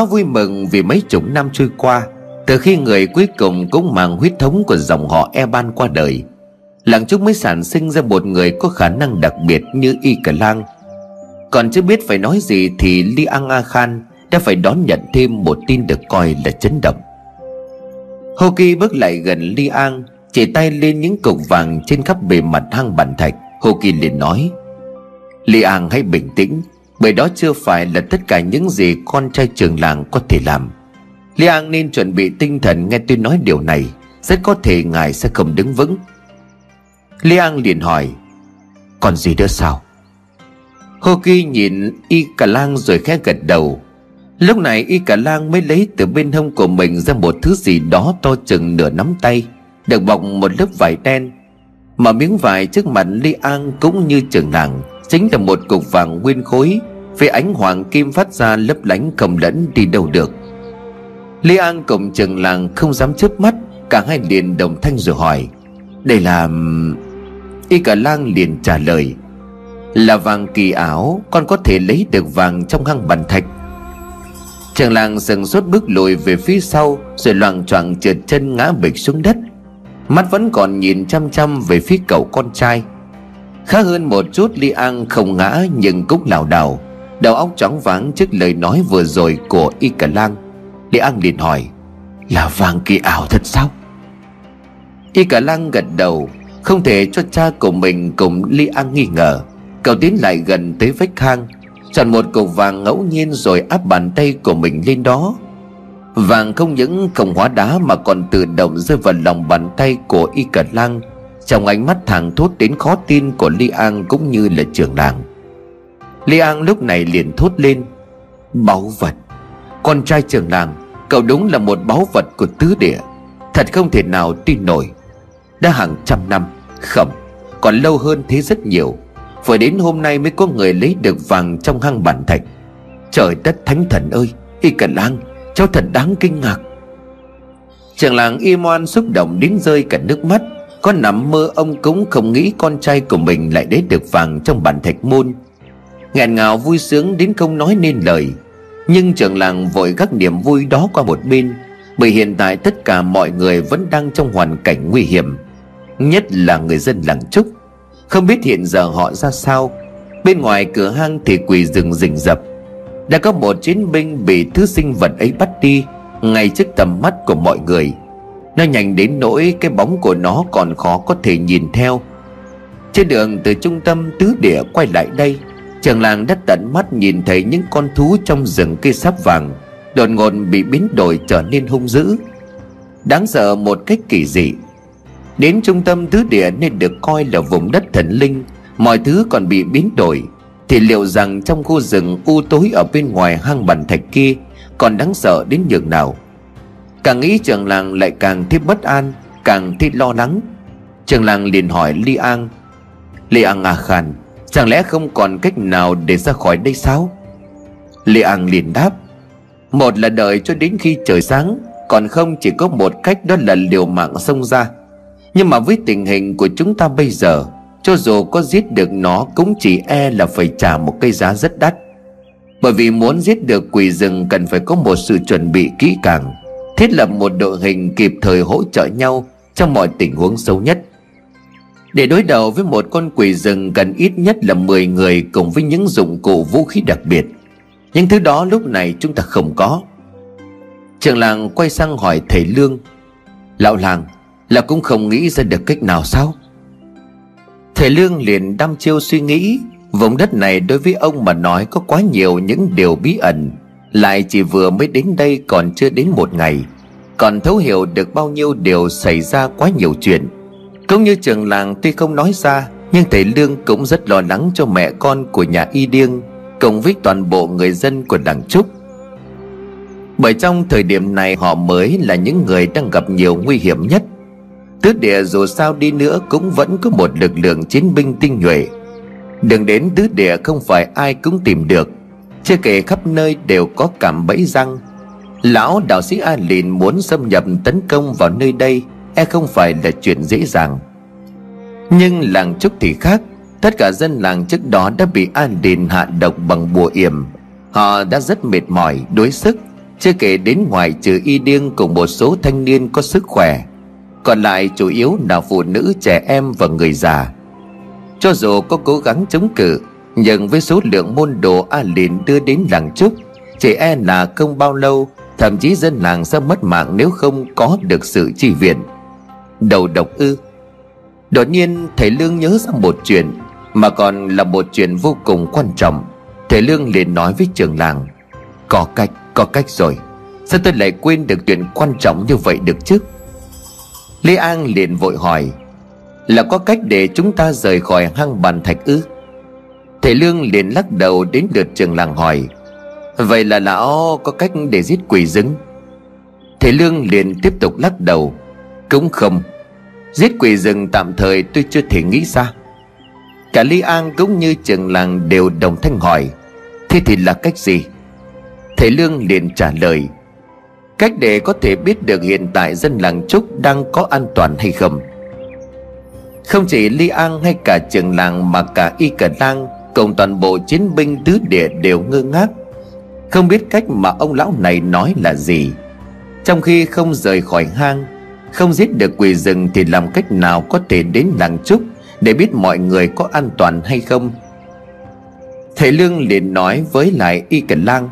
Quá vui mừng vì mấy chục năm trôi qua, Từ khi người cuối cùng cũng mang huyết thống của dòng họ Eban qua đời. Làng Trúc mới sản sinh ra một người có khả năng đặc biệt như Y Cờ Lang. Còn chưa biết phải nói gì thì Li Ang A Khan đã phải đón nhận thêm một tin được coi là chấn động. Hoki bước lại gần Li An Chỉ tay lên những cục vàng trên khắp bề mặt hang bàn thạch. Hoki liền nói, Li An hãy bình tĩnh bởi đó chưa phải là tất cả những gì con trai trường làng có thể làm. Liang nên chuẩn bị tinh thần nghe tôi nói điều này, Rất có thể ngài sẽ không đứng vững. Liang liền hỏi, Còn gì nữa sao? Hoki nhìn Y Cả Lang rồi khẽ gật đầu. Lúc này Y Cả Lang mới lấy từ bên hông của mình ra một thứ gì đó to chừng nửa nắm tay, Được bọc một lớp vải đen, Mà miếng vải trước mặt Li An cũng như trường làng. Chính là một cục vàng nguyên khối Với ánh hoàng kim phát ra lấp lánh cầm lẫn đi đâu được. Li An cùng trường làng không dám chớp mắt, Cả hai liền đồng thanh rồi hỏi, Đây là... Y cả lang liền trả lời, Là vàng kỳ ảo, Con có thể lấy được vàng trong hang bàn thạch. Chàng làng dừng suốt bước lùi về phía sau, Rồi loạng choạng trượt chân ngã bịch xuống đất. Mắt vẫn còn nhìn chăm chăm về phía cậu con trai. Khá hơn một chút Li An không ngã nhưng cũng lảo đảo. Đầu óc chóng váng trước lời nói vừa rồi của Y Cả Lang. Li An liền hỏi, Là vàng kỳ ảo thật sao? Y Cả Lang gật đầu, Không thể cho cha của mình cùng Li An nghi ngờ. Cậu tiến lại gần tới vách hang, Chọn một cục vàng ngẫu nhiên rồi áp bàn tay của mình lên đó. Vàng không những không hóa đá mà còn tự động rơi vào lòng bàn tay của Y cả Lang. Trong ánh mắt thẳng thốt đến khó tin của Li An cũng như là trưởng làng. Li An lúc này liền thốt lên, Báu vật! Con trai trưởng làng, Cậu đúng là một báu vật của tứ địa, Thật không thể nào tin nổi. Đã hàng trăm năm Không Còn lâu hơn thế rất nhiều phải đến hôm nay mới có người lấy được vàng trong hang bản thạch. Trời đất thánh thần ơi, Y Cần Lang, Cháu thật đáng kinh ngạc. Trường làng y moan xúc động đến rơi cả nước mắt. Có nằm mơ ông cũng không nghĩ con trai của mình lại đến được vàng trong bản thạch môn. Nghẹn ngào vui sướng đến không nói nên lời. Nhưng trường làng vội gác niềm vui đó qua một bên, Bởi hiện tại tất cả mọi người vẫn đang trong hoàn cảnh nguy hiểm, Nhất là người dân làng Trúc. Không biết hiện giờ họ ra sao. Bên ngoài cửa hang thì quỷ rừng rình rập. Đã có một chiến binh bị thứ sinh vật ấy bắt đi, Ngay trước tầm mắt của mọi người. Nó nhanh đến nỗi cái bóng của nó còn khó có thể nhìn theo. Trên đường từ trung tâm tứ địa quay lại đây, Trường làng đã tận mắt nhìn thấy những con thú trong rừng cây sáp vàng, Đột ngột bị biến đổi trở nên hung dữ. Đáng sợ một cách kỳ dị. Đến trung tâm tứ địa nên được coi là vùng đất thần linh, Mọi thứ còn bị biến đổi. Thì liệu rằng trong khu rừng u tối ở bên ngoài hang bàn thạch kia Còn đáng sợ đến nhường nào? Càng nghĩ trường làng lại càng thấy bất an, Càng thấy lo lắng. Trường làng liền hỏi Li An. Li An à khàn, Chẳng lẽ không còn cách nào để ra khỏi đây sao? Li An liền đáp, Một là đợi cho đến khi trời sáng, Còn không chỉ có một cách đó là liều mạng xông ra. Nhưng mà với tình hình của chúng ta bây giờ, Cho dù có giết được nó Cũng chỉ e là phải trả một cây giá rất đắt. Bởi vì muốn giết được quỷ rừng Cần phải có một sự chuẩn bị kỹ càng. Thiết lập một đội hình kịp thời hỗ trợ nhau Trong mọi tình huống xấu nhất. Để đối đầu với một con quỷ rừng Cần ít nhất là 10 người Cùng với những dụng cụ vũ khí đặc biệt. Những thứ đó lúc này chúng ta không có. Trường làng quay sang hỏi thầy Lương, Lão làng là cũng không nghĩ ra được cách nào sao? Thầy Lương liền đăm chiêu suy nghĩ, Vùng đất này đối với ông mà nói có quá nhiều những điều bí ẩn. Lại chỉ vừa mới đến đây còn chưa đến một ngày. Còn thấu hiểu được bao nhiêu điều xảy ra quá nhiều chuyện. Cũng như trường làng tuy không nói ra, Nhưng thầy Lương cũng rất lo lắng cho mẹ con của nhà Y Điêng, Cùng với toàn bộ người dân của đảng Trúc. Bởi trong thời điểm này họ mới là những người đang gặp nhiều nguy hiểm nhất. Tứ địa dù sao đi nữa cũng vẫn có một lực lượng chiến binh tinh nhuệ. Đừng đến tứ địa không phải ai cũng tìm được. Chưa kể khắp nơi đều có cảm bẫy răng. Lão đạo sĩ A Lìn muốn xâm nhập tấn công vào nơi đây E không phải là chuyện dễ dàng. Nhưng làng Trúc thì khác Tất cả dân làng trước đó đã bị An Đình hạ độc bằng bùa yểm. Họ đã rất mệt mỏi, đuối sức Chưa kể đến ngoài trừ y điên cùng một số thanh niên có sức khỏe. Còn lại chủ yếu là phụ nữ trẻ em và người già. Cho dù có cố gắng chống cự nhưng với số lượng môn đồ A liền đưa đến làng Trúc Chỉ e là không bao lâu Thậm chí dân làng sẽ mất mạng nếu không có được sự chi viện. Đầu độc ư. Đột nhiên thầy Lương nhớ ra một chuyện Mà còn là một chuyện vô cùng quan trọng. Thầy Lương liền nói với trường làng Có cách, có cách rồi. Sao tôi lại quên được chuyện quan trọng như vậy được chứ? Lê An liền vội hỏi Là có cách để chúng ta rời khỏi hang bàn thạch ư? Thầy Lương liền lắc đầu đến lượt trường làng hỏi, Vậy là lão có cách để giết quỷ rừng Thầy Lương liền tiếp tục lắc đầu, Cũng không. Giết quỷ rừng tạm thời tôi chưa thể nghĩ ra. Cả Lý An cũng như trường làng đều đồng thanh hỏi, Thế thì là cách gì? Thầy Lương liền trả lời, Cách để có thể biết được hiện tại dân làng Trúc đang có an toàn hay không? Không chỉ ly An hay cả trường làng mà cả Y Cả Lang Cùng toàn bộ chiến binh tứ địa đều ngơ ngác. Không biết cách mà ông lão này nói là gì. Trong khi không rời khỏi hang, Không giết được quỷ rừng thì làm cách nào có thể đến làng Trúc Để biết mọi người có an toàn hay không? Thầy Lương liền nói với lại Y Cẩn Lang.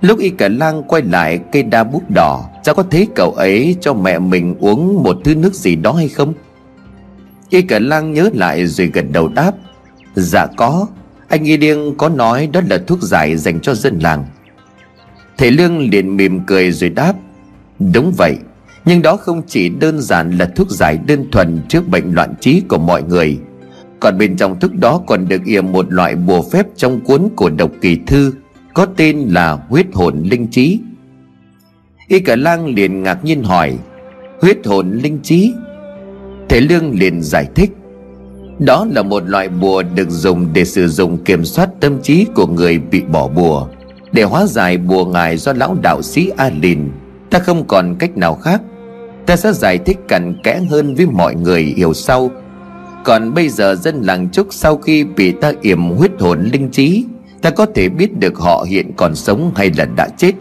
Lúc Y Cẩn Lang quay lại cây đa bút đỏ, Cháu có thấy cậu ấy cho mẹ mình uống một thứ nước gì đó hay không? Y Cẩn Lang nhớ lại rồi gật đầu đáp. Dạ có. Anh Y Điên có nói đó là thuốc giải dành cho dân làng. Thầy Lương liền mỉm cười rồi đáp, Đúng vậy, Nhưng đó không chỉ đơn giản là thuốc giải đơn thuần trước bệnh loạn trí của mọi người, còn bên trong thức đó còn được yểm một loại bùa phép trong cuốn cổ độc kỳ thư, Có tên là huyết hồn linh trí. Y cả lang liền ngạc nhiên hỏi, Huyết hồn linh trí? Thế lương liền giải thích đó là một loại bùa được dùng để sử dụng kiểm soát tâm trí của người bị bỏ bùa, Để hóa giải bùa ngài do lão đạo sĩ A Lìn Ta không còn cách nào khác. Ta sẽ giải thích cặn kẽ hơn với mọi người hiểu sau. Còn bây giờ dân làng Trúc sau khi bị ta yểm huyết hồn linh trí, Ta có thể biết được họ hiện còn sống hay là đã chết.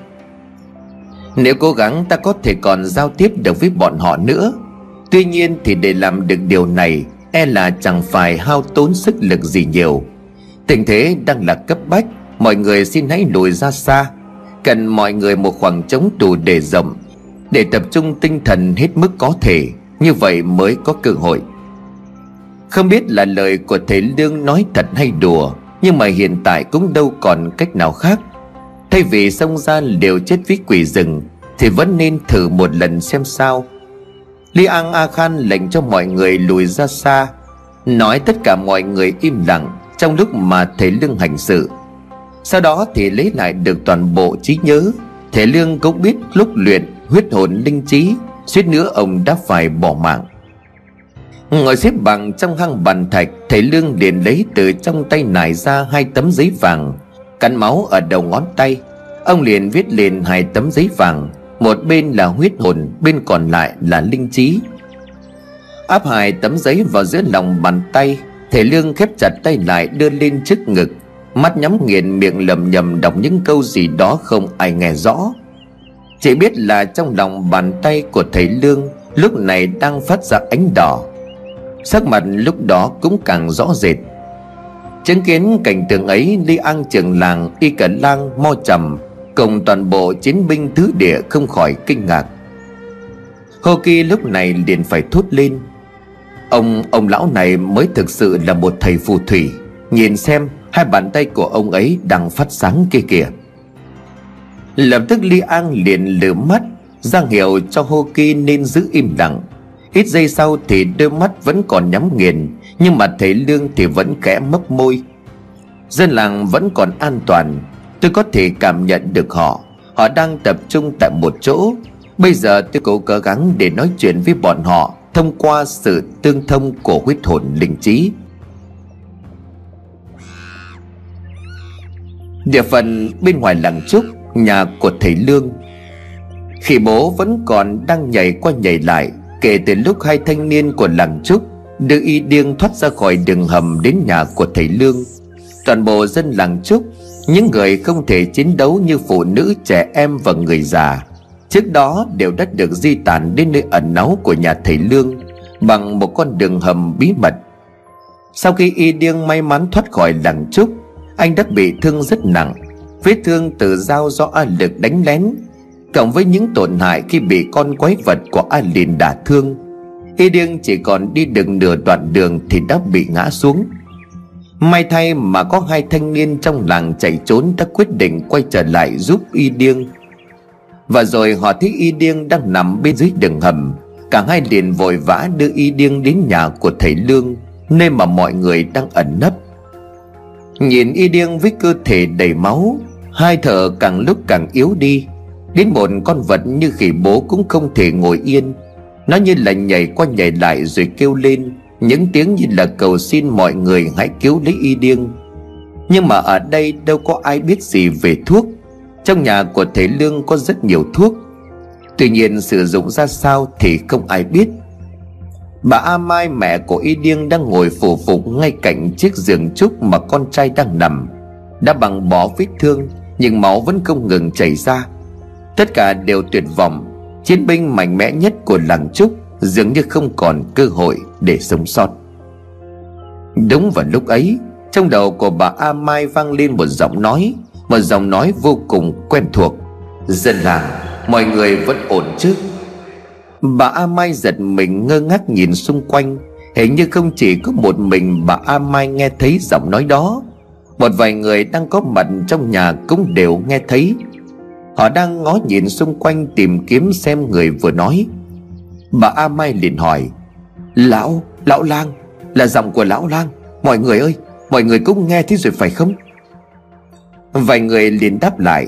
Nếu cố gắng, ta có thể còn giao tiếp được với bọn họ nữa. Tuy nhiên thì để làm được điều này E là chẳng phải hao tốn sức lực gì nhiều. Tình thế đang là cấp bách, Mọi người xin hãy lùi ra xa, Cần mọi người một khoảng trống đủ để rộng, Để tập trung tinh thần hết mức có thể, Như vậy mới có cơ hội. Không biết là lời của thầy Lương nói thật hay đùa, Nhưng mà hiện tại cũng đâu còn cách nào khác. Thay vì xông ra liều chết với quỷ rừng, Thì vẫn nên thử một lần xem sao. Li An A Khan lệnh cho mọi người lùi ra xa, Nói tất cả mọi người im lặng Trong lúc mà Thế Lương hành sự. Sau đó thì lấy lại được toàn bộ trí nhớ, Thế Lương cũng biết lúc luyện huyết hồn linh trí, Suýt nữa ông đã phải bỏ mạng. Ngồi xếp bằng trong hang bàn thạch Thầy Lương liền lấy từ trong tay nải ra hai tấm giấy vàng, Cắn máu ở đầu ngón tay. Ông liền viết lên hai tấm giấy vàng. Một bên là huyết hồn, Bên còn lại là linh trí. Áp hai tấm giấy vào giữa lòng bàn tay, Thầy Lương khép chặt tay lại đưa lên trước ngực. Mắt nhắm nghiền, miệng lầm nhầm đọc những câu gì đó không ai nghe rõ. Chỉ biết là trong lòng bàn tay của thầy Lương Lúc này đang phát ra ánh đỏ. Sắc mặt lúc đó cũng càng rõ rệt. Chứng kiến cảnh tượng ấy Lý An trường làng Y Cẩn Lang Mo Trầm. Cùng toàn bộ chiến binh thứ địa không khỏi kinh ngạc. Hô Kỳ lúc này liền phải thốt lên. Ông ông lão này mới thực sự là một thầy phù thủy. Nhìn xem, hai bàn tay của ông ấy đang phát sáng kia kìa. Lập tức Li An liền lửa mắt giang hiệu cho Hô Kỳ nên giữ im lặng. Ít giây sau thì đôi mắt vẫn còn nhắm nghiền, Nhưng mà thầy Lương thì vẫn kẽ mấp môi. Dân làng vẫn còn an toàn. Tôi có thể cảm nhận được họ. Họ đang tập trung tại một chỗ. Bây giờ tôi cố cố gắng để nói chuyện với bọn họ Thông qua sự tương thông của huyết hồn linh trí. Địa phận bên ngoài làng trúc Nhà của thầy Lương. Khi bố vẫn còn đang nhảy qua nhảy lại, Kể từ lúc hai thanh niên của làng Trúc Đưa y điên thoát ra khỏi đường hầm đến nhà của thầy Lương. Toàn bộ dân làng Trúc những người không thể chiến đấu như phụ nữ, trẻ em và người già Trước đó đều đã được di tản đến nơi ẩn náu của nhà thầy Lương Bằng một con đường hầm bí mật. Sau khi y điêng may mắn thoát khỏi làng trúc Anh đã bị thương rất nặng. Vết thương từ dao do A Lực đánh lén Cộng với những tổn hại khi bị con quái vật của A Lìn đả thương. Y điêng chỉ còn đi được nửa đoạn đường thì đã bị ngã xuống. May thay mà có hai thanh niên trong làng chạy trốn đã quyết định quay trở lại giúp Y điêng. Và rồi họ thấy Y điêng đang nằm bên dưới đường hầm. Cả hai liền vội vã đưa Y điêng đến nhà của thầy Lương, Nơi mà mọi người đang ẩn nấp. Nhìn Y điêng với cơ thể đầy máu, Hai thở càng lúc càng yếu đi. Đến một con vật như khỉ bố cũng không thể ngồi yên. Nó như là nhảy qua nhảy lại rồi kêu lên. Những tiếng như là cầu xin mọi người hãy cứu lấy y điêng. Nhưng mà ở đây đâu có ai biết gì về thuốc. Trong nhà của thầy Lương có rất nhiều thuốc. Tuy nhiên sử dụng ra sao thì không ai biết. Bà A Mai, mẹ của Y Điêng, đang ngồi phủ phục ngay cạnh chiếc giường trúc mà con trai đang nằm. Đã bằng bỏ vết thương, nhưng máu vẫn không ngừng chảy ra. Tất cả đều tuyệt vọng. Chiến binh mạnh mẽ nhất của làng Trúc Dường như không còn cơ hội để sống sót. Đúng vào lúc ấy, Trong đầu của bà A Mai vang lên một giọng nói, Một giọng nói vô cùng quen thuộc. Dân làng, Mọi người vẫn ổn chứ? Bà A Mai giật mình ngơ ngác nhìn xung quanh. Hình như không chỉ có một mình bà A Mai nghe thấy giọng nói đó. Một vài người đang có mặt trong nhà cũng đều nghe thấy. Họ đang ngó nhìn xung quanh tìm kiếm xem người vừa nói. Bà A Mai liền hỏi Lão, lão lang Là giọng của lão lang Mọi người ơi, mọi người cũng nghe thấy rồi phải không? Vài người liền đáp lại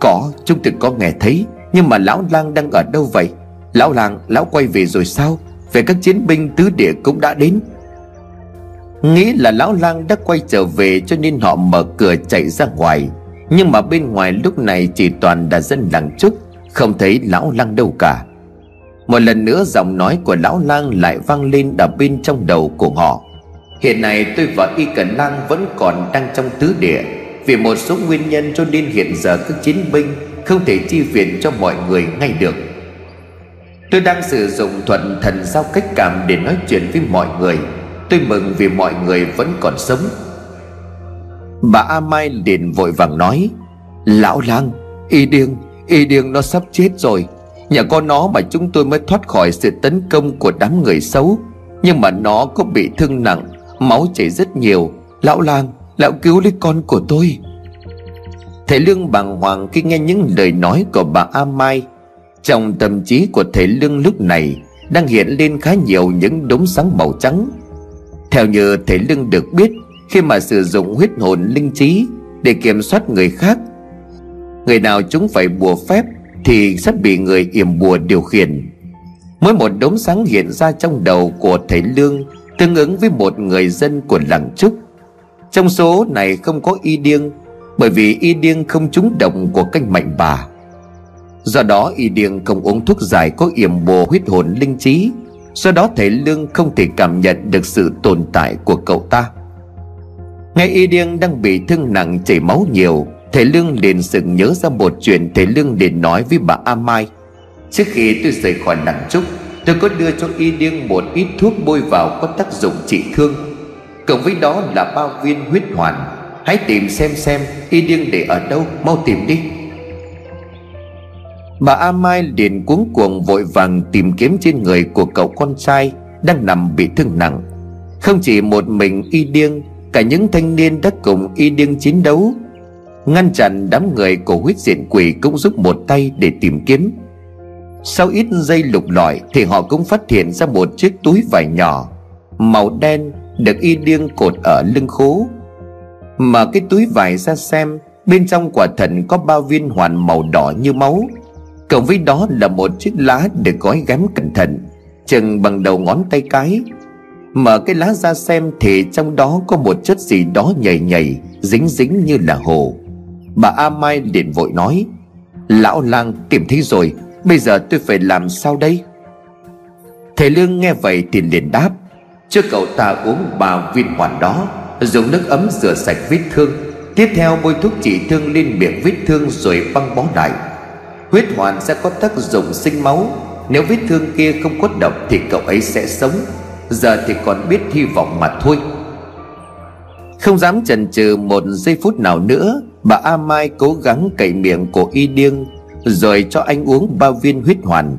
Có, chúng tôi có nghe thấy Nhưng mà lão lang đang ở đâu vậy? Lão lang, lão quay về rồi sao? Về các chiến binh tứ địa cũng đã đến. Nghĩ là lão lang đã quay trở về Cho nên họ mở cửa chạy ra ngoài. Nhưng mà bên ngoài lúc này chỉ toàn là dân làng trúc Không thấy lão lang đâu cả. Một lần nữa giọng nói của lão lang lại vang lên đập bên trong đầu của họ. Hiện nay tôi và Y Cần Lang vẫn còn đang trong tứ địa. Vì một số nguyên nhân cho nên hiện giờ các chiến binh, Không thể chi viện cho mọi người ngay được. Tôi đang sử dụng thuận thần giao cách cảm để nói chuyện với mọi người. Tôi mừng vì mọi người vẫn còn sống. Bà A Mai liền vội vàng nói, Lão lang, Y điên Y điên nó sắp chết rồi nhờ có nó mà chúng tôi mới thoát khỏi sự tấn công của đám người xấu. Nhưng mà nó có bị thương nặng, Máu chảy rất nhiều. Lão lang, Lão cứu lấy con của tôi. Thầy Lương bàng hoàng khi nghe những lời nói của bà A Mai. Trong tâm trí của thầy Lương lúc này Đang hiện lên khá nhiều những đống sáng màu trắng. Theo như thầy Lương được biết, khi mà sử dụng huyết hồn linh trí để kiểm soát người khác, người nào chúng phải bùa phép thì sẽ bị người yểm bùa điều khiển. Mỗi một đốm sáng hiện ra trong đầu của thầy lương tương ứng với một người dân của làng trúc. Trong số này không có y điêng, bởi vì y điêng không trúng động của canh mạnh bà. Do đó y điêng không uống thuốc giải có yểm bùa huyết hồn linh trí, do đó thầy lương không thể cảm nhận được sự tồn tại của cậu ta. Nghe y điêng đang bị thương nặng chảy máu nhiều Thầy Lương liền sực nhớ ra một chuyện Thầy Lương liền nói với bà A Mai. Trước khi tôi rời khỏi làng trúc, Tôi có đưa cho y điên một ít thuốc bôi vào có tác dụng trị thương. Cộng với đó là bao viên huyết hoàn. Hãy tìm xem xem y điên để ở đâu, Mau tìm đi. Bà A Mai liền cuống cuồng vội vàng tìm kiếm trên người của cậu con trai Đang nằm bị thương nặng. Không chỉ một mình y điên Cả những thanh niên đã cùng y điên chiến đấu Ngăn chặn đám người của huyết diện quỷ cũng giúp một tay để tìm kiếm. Sau ít giây lục lọi Thì họ cũng phát hiện ra một chiếc túi vải nhỏ, Màu đen, được y điêng cột ở lưng khố. Mở cái túi vải ra xem, Bên trong quả thần có ba viên hoàn màu đỏ như máu. Cộng với đó là một chiếc lá được gói ghém cẩn thận, Chừng bằng đầu ngón tay cái. Mở cái lá ra xem thì trong đó có một chất gì đó nhầy nhầy, Dính dính như là hồ. Bà A Mai liền vội nói, Lão lang tìm thấy rồi, Bây giờ tôi phải làm sao đây? Thầy Lương nghe vậy thì liền đáp Cho cậu ta uống ba viên hoàn đó, Dùng nước ấm rửa sạch vết thương, Tiếp theo bôi thuốc trị thương lên miệng vết thương rồi băng bó lại. Huyết hoàn sẽ có tác dụng sinh máu, Nếu vết thương kia không có độc thì cậu ấy sẽ sống, Giờ thì còn biết hy vọng mà thôi. Không dám chần chừ một giây phút nào nữa Bà A Mai cố gắng cậy miệng của y điêng, Rồi cho anh uống ba viên huyết hoàn.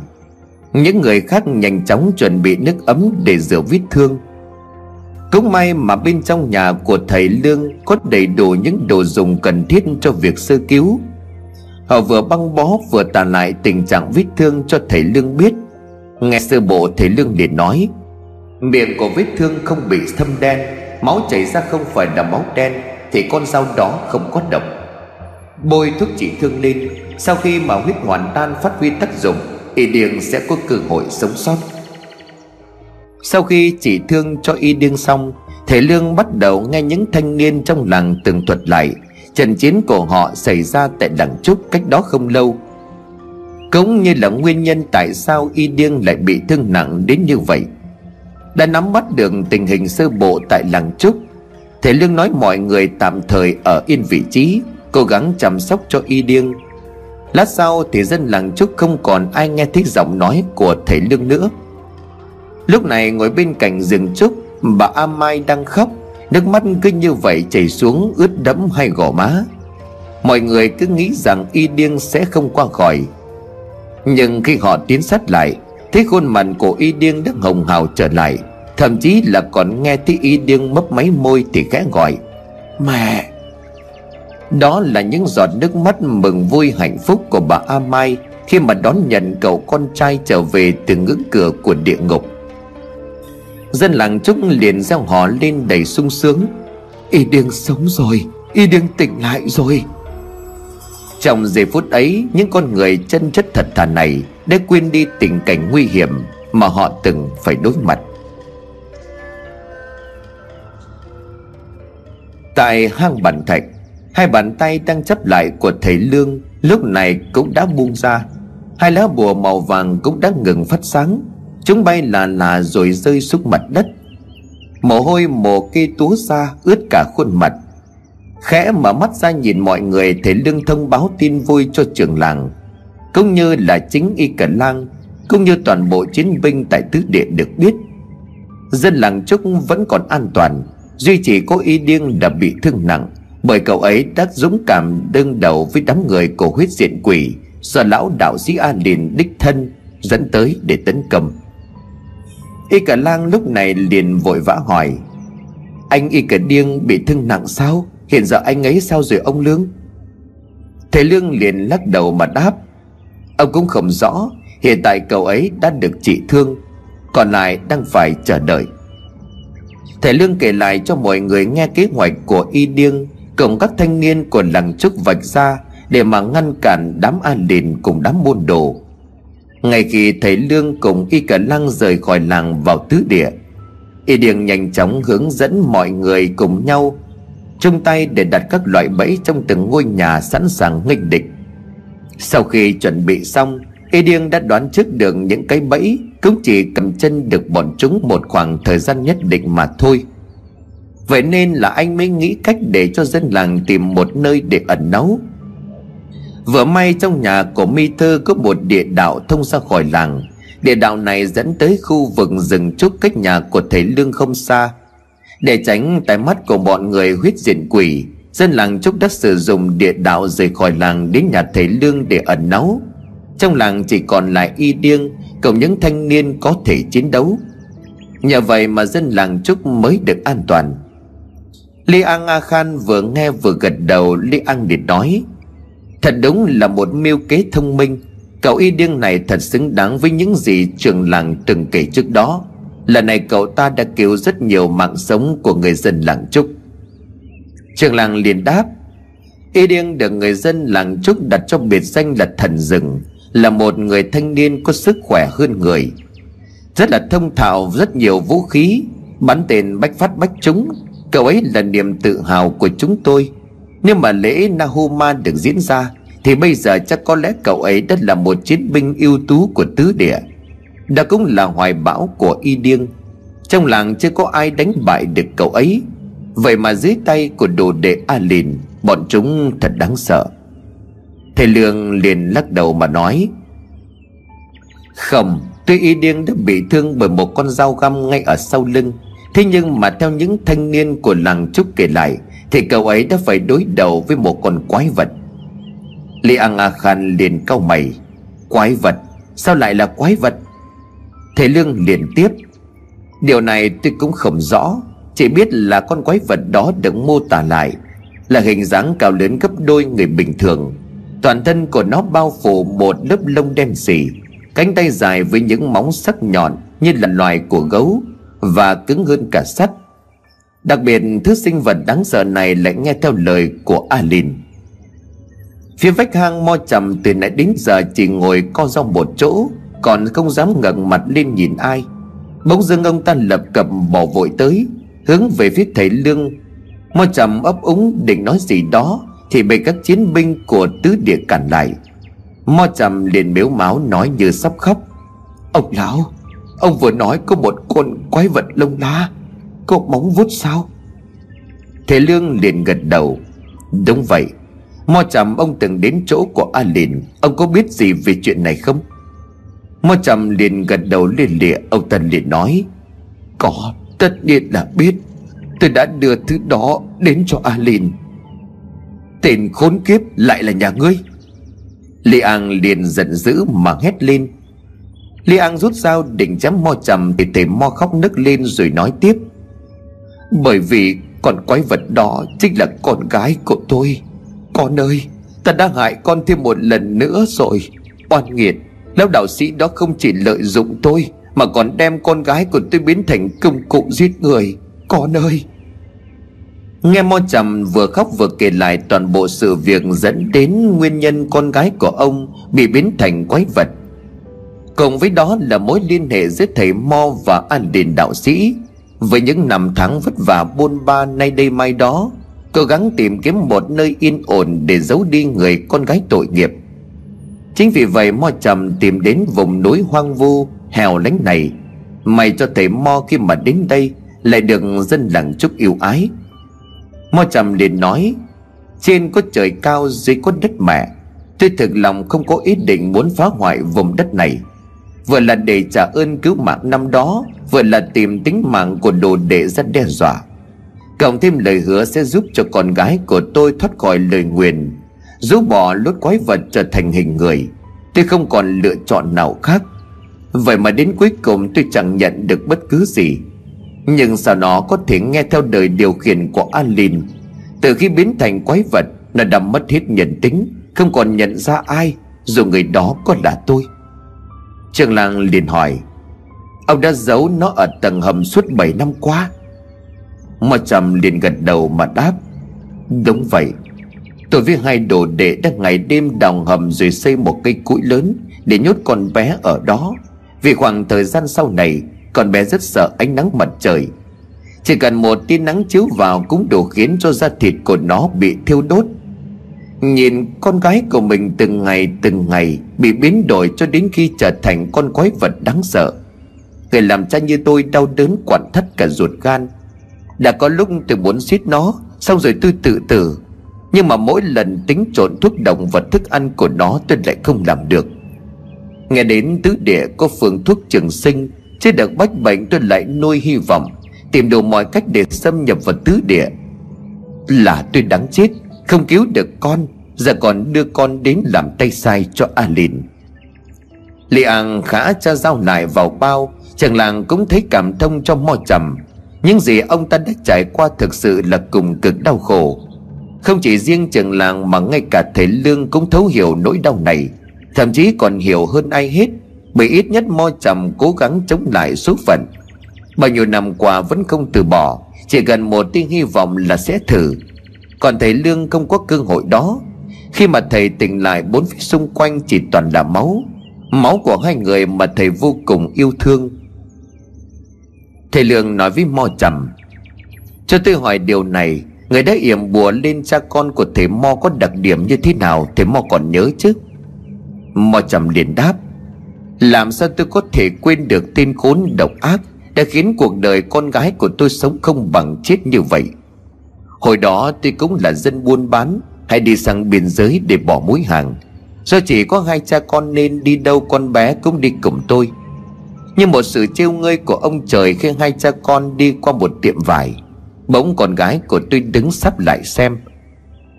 Những người khác nhanh chóng chuẩn bị nước ấm để rửa vết thương. Cũng may mà bên trong nhà của thầy Lương Có đầy đủ những đồ dùng cần thiết cho việc sơ cứu. Họ vừa băng bó vừa tả lại tình trạng vết thương cho thầy Lương biết. Nghe sơ bộ thầy Lương liền nói, Miệng của vết thương không bị thâm đen, Máu chảy ra không phải là máu đen, Thì con dao đó không có độc. Bôi thuốc trị thương lên. Sau khi mà huyết hoàn tan phát huy tác dụng, Y điền sẽ có cơ hội sống sót. Sau khi chỉ thương cho y điên xong, Thầy Lương bắt đầu nghe những thanh niên trong làng từng thuật lại. Trận chiến của họ xảy ra tại đằng Trúc cách đó không lâu. Cũng như là nguyên nhân tại sao y điên lại bị thương nặng đến như vậy. Đã nắm bắt được tình hình sơ bộ tại làng Trúc Thầy Lương nói mọi người tạm thời ở yên vị trí. Cố gắng chăm sóc cho y Điêng. Lát sau thì dân làng Trúc không còn ai nghe thấy giọng nói của thầy Lương nữa. Lúc này ngồi bên cạnh rừng trúc, Bà A Mai đang khóc. Nước mắt cứ như vậy chảy xuống, ướt đẫm hai gò má. Mọi người cứ nghĩ rằng y Điêng sẽ không qua khỏi. Nhưng khi họ tiến sát lại, Thấy khuôn mặt của y Điêng đã hồng hào trở lại. Thậm chí là còn nghe thấy y Điêng mấp máy môi thì khẽ gọi, Mẹ đó là những giọt nước mắt mừng vui hạnh phúc của bà A Mai Khi mà đón nhận cậu con trai trở về từ ngưỡng cửa của địa ngục. Dân làng Trúc liền gieo họ lên đầy sung sướng. Y điên sống rồi, Y điên tỉnh lại rồi. Trong giây phút ấy, Những con người chân chất thật thà này Đã quên đi tình cảnh nguy hiểm Mà họ từng phải đối mặt. Tại hang bản thạch Hai bàn tay đang chấp lại của thầy Lương Lúc này cũng đã buông ra. Hai lá bùa màu vàng cũng đã ngừng phát sáng. Chúng bay là là rồi rơi xuống mặt đất. Mồ hôi mồ kê túa ra ướt cả khuôn mặt. Khẽ mở mắt ra nhìn mọi người, Thầy lương thông báo tin vui cho trường làng, Cũng như là chính y cẩn lang Cũng như toàn bộ chiến binh tại tứ địa được biết. Dân làng Trúc vẫn còn an toàn, Duy chỉ có y điên đã bị thương nặng. Bởi cậu ấy đã dũng cảm đương đầu với đám người của huyết diện quỷ Do lão đạo sĩ A liền đích thân dẫn tới để tấn công. Y cả lang lúc này liền vội vã hỏi, Anh Y cả điêng bị thương nặng sao? Hiện giờ anh ấy sao rồi ông Lương? Thầy Lương liền lắc đầu mà đáp, Ông cũng không rõ, Hiện tại cậu ấy đã được trị thương, Còn lại đang phải chờ đợi. Thầy Lương kể lại cho mọi người nghe kế hoạch của Y Điêng cộng các thanh niên của làng trúc vạch ra Để mà ngăn cản đám an đền cùng đám môn đồ. Ngay khi thầy Lương cùng Y Cả Lăng rời khỏi làng vào tứ địa, Y Điền nhanh chóng hướng dẫn mọi người cùng nhau chung tay để đặt các loại bẫy trong từng ngôi nhà sẵn sàng nghênh địch. Sau khi chuẩn bị xong, Y Điên đã đoán trước được những cái bẫy Cũng chỉ cầm chân được bọn chúng một khoảng thời gian nhất định mà thôi. Vậy nên là anh mới nghĩ cách để cho dân làng tìm một nơi để ẩn náu. Vừa may trong nhà của mi thơ có một địa đạo thông ra khỏi làng. Địa đạo này dẫn tới khu vực rừng trúc cách nhà của thầy Lương không xa. Để tránh tai mắt của bọn người huyết diện quỷ, Dân làng trúc đã sử dụng địa đạo rời khỏi làng đến nhà thầy Lương để ẩn náu. Trong làng chỉ còn lại y điêng Cùng những thanh niên có thể chiến đấu. Nhờ vậy mà dân làng trúc mới được an toàn. Li An A Khan vừa nghe vừa gật đầu, Li An liền nói, Thật đúng là một mưu kế thông minh. Cậu y điên này thật xứng đáng với những gì trường làng từng kể trước đó. Lần này cậu ta đã cứu rất nhiều mạng sống của người dân làng Trúc. Trường làng liền đáp, Y điên được người dân làng Trúc đặt cho biệt danh là thần rừng, Là một người thanh niên có sức khỏe hơn người. Rất là thông thạo, rất nhiều vũ khí, Bắn tên bách phát bách trúng. Cậu ấy là niềm tự hào của chúng tôi. Nếu mà lễ Nahuma được diễn ra, Thì bây giờ chắc có lẽ cậu ấy đã là một chiến binh ưu tú của tứ địa. Đó cũng là hoài bão của y điêng. Trong làng chưa có ai đánh bại được cậu ấy. Vậy mà dưới tay của đồ đệ A Lìn Bọn chúng thật đáng sợ. Thầy Lương liền lắc đầu mà nói, Không, Tuy y điên đã bị thương bởi một con dao găm ngay ở sau lưng Thế nhưng mà theo những thanh niên của làng Trúc kể lại, Thì cậu ấy đã phải đối đầu với một con quái vật. Li Ang A Khan liền cau mày. Quái vật? Sao lại là quái vật? Thầy Lương liền tiếp. Điều này tôi cũng không rõ. Chỉ biết là con quái vật đó được mô tả lại, Là hình dáng cao lớn gấp đôi người bình thường. Toàn thân của nó bao phủ một lớp lông đen xỉ Cánh tay dài với những móng sắc nhọn Như là loài của gấu. Và cứng hơn cả sắt. Đặc biệt, thứ sinh vật đáng sợ này lại nghe theo lời của Alin. Phía vách hang mo trầm từ nãy đến giờ chỉ ngồi co rong một chỗ, Còn không dám ngẩng mặt lên nhìn ai. Bỗng dưng ông ta lập cập bỏ vội tới, Hướng về phía thầy Lương. Mo trầm ấp úng định nói gì đó, Thì bị các chiến binh của tứ địa cản lại. Mo trầm liền miếu máu nói như sắp khóc. Ông lão Ông vừa nói có một con quái vật lông lá, Có móng vuốt sao? Thế Lương liền gật đầu. Đúng vậy Mo trầm ông từng đến chỗ của A Lìn. Ông có biết gì về chuyện này không? Mo trầm liền gật đầu liền lịa. Ông Tân liền nói Có tất nhiên là biết. Tôi đã đưa thứ đó đến cho A Lìn. Tên khốn kiếp lại là nhà ngươi. Li An liền giận dữ mà hét lên Li An rút dao định chém mo trầm Thì thầy mo khóc nức lên rồi nói tiếp. Bởi vì con quái vật đó chính là con gái của tôi. Con ơi, Ta đã hại con thêm một lần nữa rồi. Oan nghiệt, Lão đạo sĩ đó không chỉ lợi dụng tôi Mà còn đem con gái của tôi biến thành công cụ giết người. Con ơi! Nghe Mo Trầm vừa khóc vừa kể lại toàn bộ sự việc dẫn đến nguyên nhân con gái của ông bị biến thành quái vật. Cùng với đó là mối liên hệ giữa thầy Mo và An đình đạo sĩ. Với những năm tháng vất vả bôn ba nay đây mai đó, cố gắng tìm kiếm một nơi yên ổn để giấu đi người con gái tội nghiệp. Chính vì vậy Mo Trầm tìm đến vùng núi hoang vu, hẻo lánh này. May cho thầy Mo khi mà đến đây lại được dân làng chúc yêu ái Mo trầm liền nói Trên có trời cao dưới có đất mẹ Tôi thực lòng không có ý định muốn phá hoại vùng đất này Vừa là để trả ơn cứu mạng năm đó, Vừa là tìm tính mạng của đồ đệ rất đe dọa. Cộng thêm lời hứa sẽ giúp cho con gái của tôi thoát khỏi lời nguyền Rũ bỏ lốt quái vật trở thành hình người. Tôi không còn lựa chọn nào khác. Vậy mà đến cuối cùng tôi chẳng nhận được bất cứ gì. Nhưng sao nó có thể nghe theo đời điều khiển của Alin? Từ khi biến thành quái vật, Nó đã mất hết nhận tính, Không còn nhận ra ai, Dù người đó có là tôi. Trường làng liền hỏi, Ông đã giấu nó ở tầng hầm suốt 7 năm qua? Mà trầm liền gật đầu mà đáp, Đúng vậy. Tôi với hai đồ đệ đã ngày đêm đào hầm rồi xây một cây cũi lớn Để nhốt con bé ở đó. Vì khoảng thời gian sau này, con bé rất sợ ánh nắng mặt trời. Chỉ cần một tia nắng chiếu vào Cũng đủ khiến cho da thịt của nó bị thiêu đốt. Nhìn con gái của mình từng ngày từng ngày Bị biến đổi cho đến khi trở thành con quái vật đáng sợ. Người làm cha như tôi đau đớn quặn thắt cả ruột gan. Đã có lúc tôi muốn giết nó, Xong rồi tôi tự tử. Nhưng mà mỗi lần tính trộn thuốc động vật thức ăn của nó, tôi lại không làm được. Nghe đến tứ địa có phương thuốc trường sinh Chứ được bách bệnh tôi lại nuôi hy vọng, Tìm đủ mọi cách để xâm nhập vào tứ địa. Là tôi đáng chết, Không cứu được con. Giờ còn đưa con đến làm tay sai cho A Lìn Lê An khá cho dao lại vào bao, Chàng làng cũng thấy cảm thông cho mo trầm Những gì ông ta đã trải qua thực sự là cùng cực đau khổ. Không chỉ riêng trường làng mà ngay cả thầy Lương cũng thấu hiểu nỗi đau này. Thậm chí còn hiểu hơn ai hết, bởi ít nhất mo trầm cố gắng chống lại số phận. Bao nhiêu năm qua vẫn không từ bỏ, Chỉ cần một tia hy vọng là sẽ thử. Còn thầy Lương không có cơ hội đó. Khi mà thầy tỉnh lại, bốn phía xung quanh chỉ toàn là máu. Máu của hai người mà thầy vô cùng yêu thương. Thầy Lương nói với Mo trầm, Cho tôi hỏi điều này, Người đã yểm bùa lên cha con của thầy Mo có đặc điểm như thế nào? Thầy Mo còn nhớ chứ? Mo trầm liền đáp, làm sao tôi có thể quên được tên khốn độc ác Đã khiến cuộc đời con gái của tôi sống không bằng chết như vậy? Hồi đó tôi cũng là dân buôn bán hay đi sang biên giới để bỏ mối hàng Do chỉ có hai cha con nên đi đâu con bé cũng đi cùng tôi? Như một sự trêu ngơi của ông trời Khi hai cha con đi qua một tiệm vải, Bỗng con gái của tôi đứng sắp lại xem.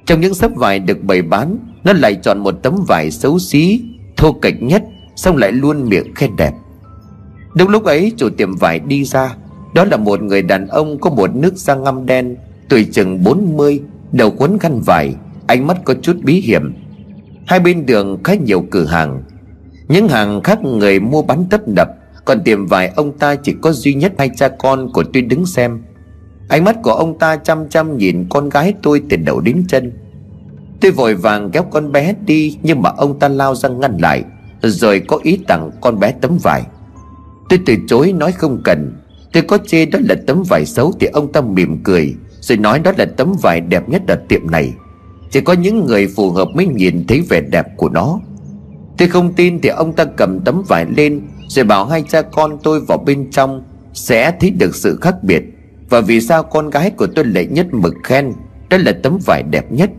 Trong những sắp vải được bày bán, Nó lại chọn một tấm vải xấu xí, Thô kệch nhất, Xong lại luôn miệng khen đẹp. Đúng lúc ấy, chủ tiệm vải đi ra. Đó là một người đàn ông có một nước da ngăm đen, Tuổi chừng 40 Đầu quấn khăn vải. Ánh mắt có chút bí hiểm. Hai bên đường khá nhiều cửa hàng. Những hàng khác người mua bán tấp nập, Còn tiệm vải ông ta chỉ có duy nhất hai cha con của tôi đứng xem. Ánh mắt của ông ta chăm chăm nhìn con gái tôi từ đầu đến chân. Tôi vội vàng kéo con bé đi, Nhưng mà ông ta lao ra ngăn lại, Rồi có ý tặng con bé tấm vải. Tôi từ chối nói không cần. Tôi có chê đó là tấm vải xấu Thì ông ta mỉm cười, Rồi nói đó là tấm vải đẹp nhất ở tiệm này. Chỉ có những người phù hợp mới nhìn thấy vẻ đẹp của nó. Tôi không tin thì ông ta cầm tấm vải lên, Rồi bảo hai cha con tôi vào bên trong Sẽ thấy được sự khác biệt. Và vì sao con gái của tôi lại nhất mực khen, Đó là tấm vải đẹp nhất.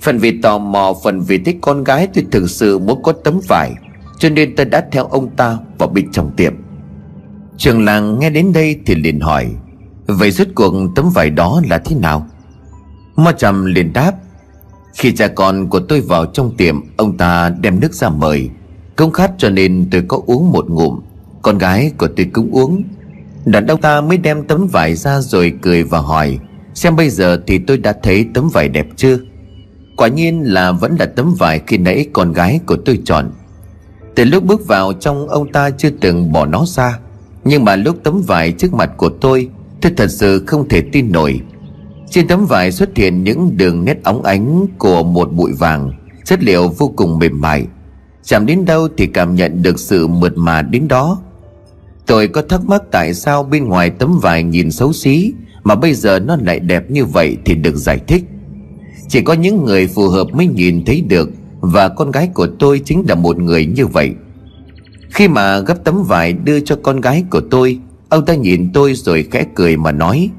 Phần vì tò mò, Phần vì thích con gái tôi thực sự muốn có tấm vải, Cho nên tôi đã theo ông ta vào bên trong tiệm. Trường làng nghe đến đây thì liền hỏi, Vậy rốt cuộc tấm vải đó là thế nào? Ma trầm liền đáp khi cha con của tôi vào trong tiệm, Ông ta đem nước ra mời. Công khát cho nên tôi có uống một ngụm. Con gái của tôi cũng uống. Đàn ông ta mới đem tấm vải ra rồi cười và hỏi, Xem bây giờ thì tôi đã thấy tấm vải đẹp chưa? Quả nhiên là vẫn là tấm vải khi nãy con gái của tôi chọn. Từ lúc bước vào trong, ông ta chưa từng bỏ nó ra. Nhưng mà lúc tấm vải trước mặt của tôi Tôi thật sự không thể tin nổi. Trên tấm vải xuất hiện những đường nét óng ánh của một bụi vàng. Chất liệu vô cùng mềm mại. Chạm đến đâu thì cảm nhận được sự mượt mà đến đó. Tôi có thắc mắc tại sao bên ngoài tấm vải nhìn xấu xí, Mà bây giờ nó lại đẹp như vậy thì được giải thích. Chỉ có những người phù hợp mới nhìn thấy được, Và con gái của tôi chính là một người như vậy. Khi mà gấp tấm vải đưa cho con gái của tôi, Ông ta nhìn tôi rồi khẽ cười mà nói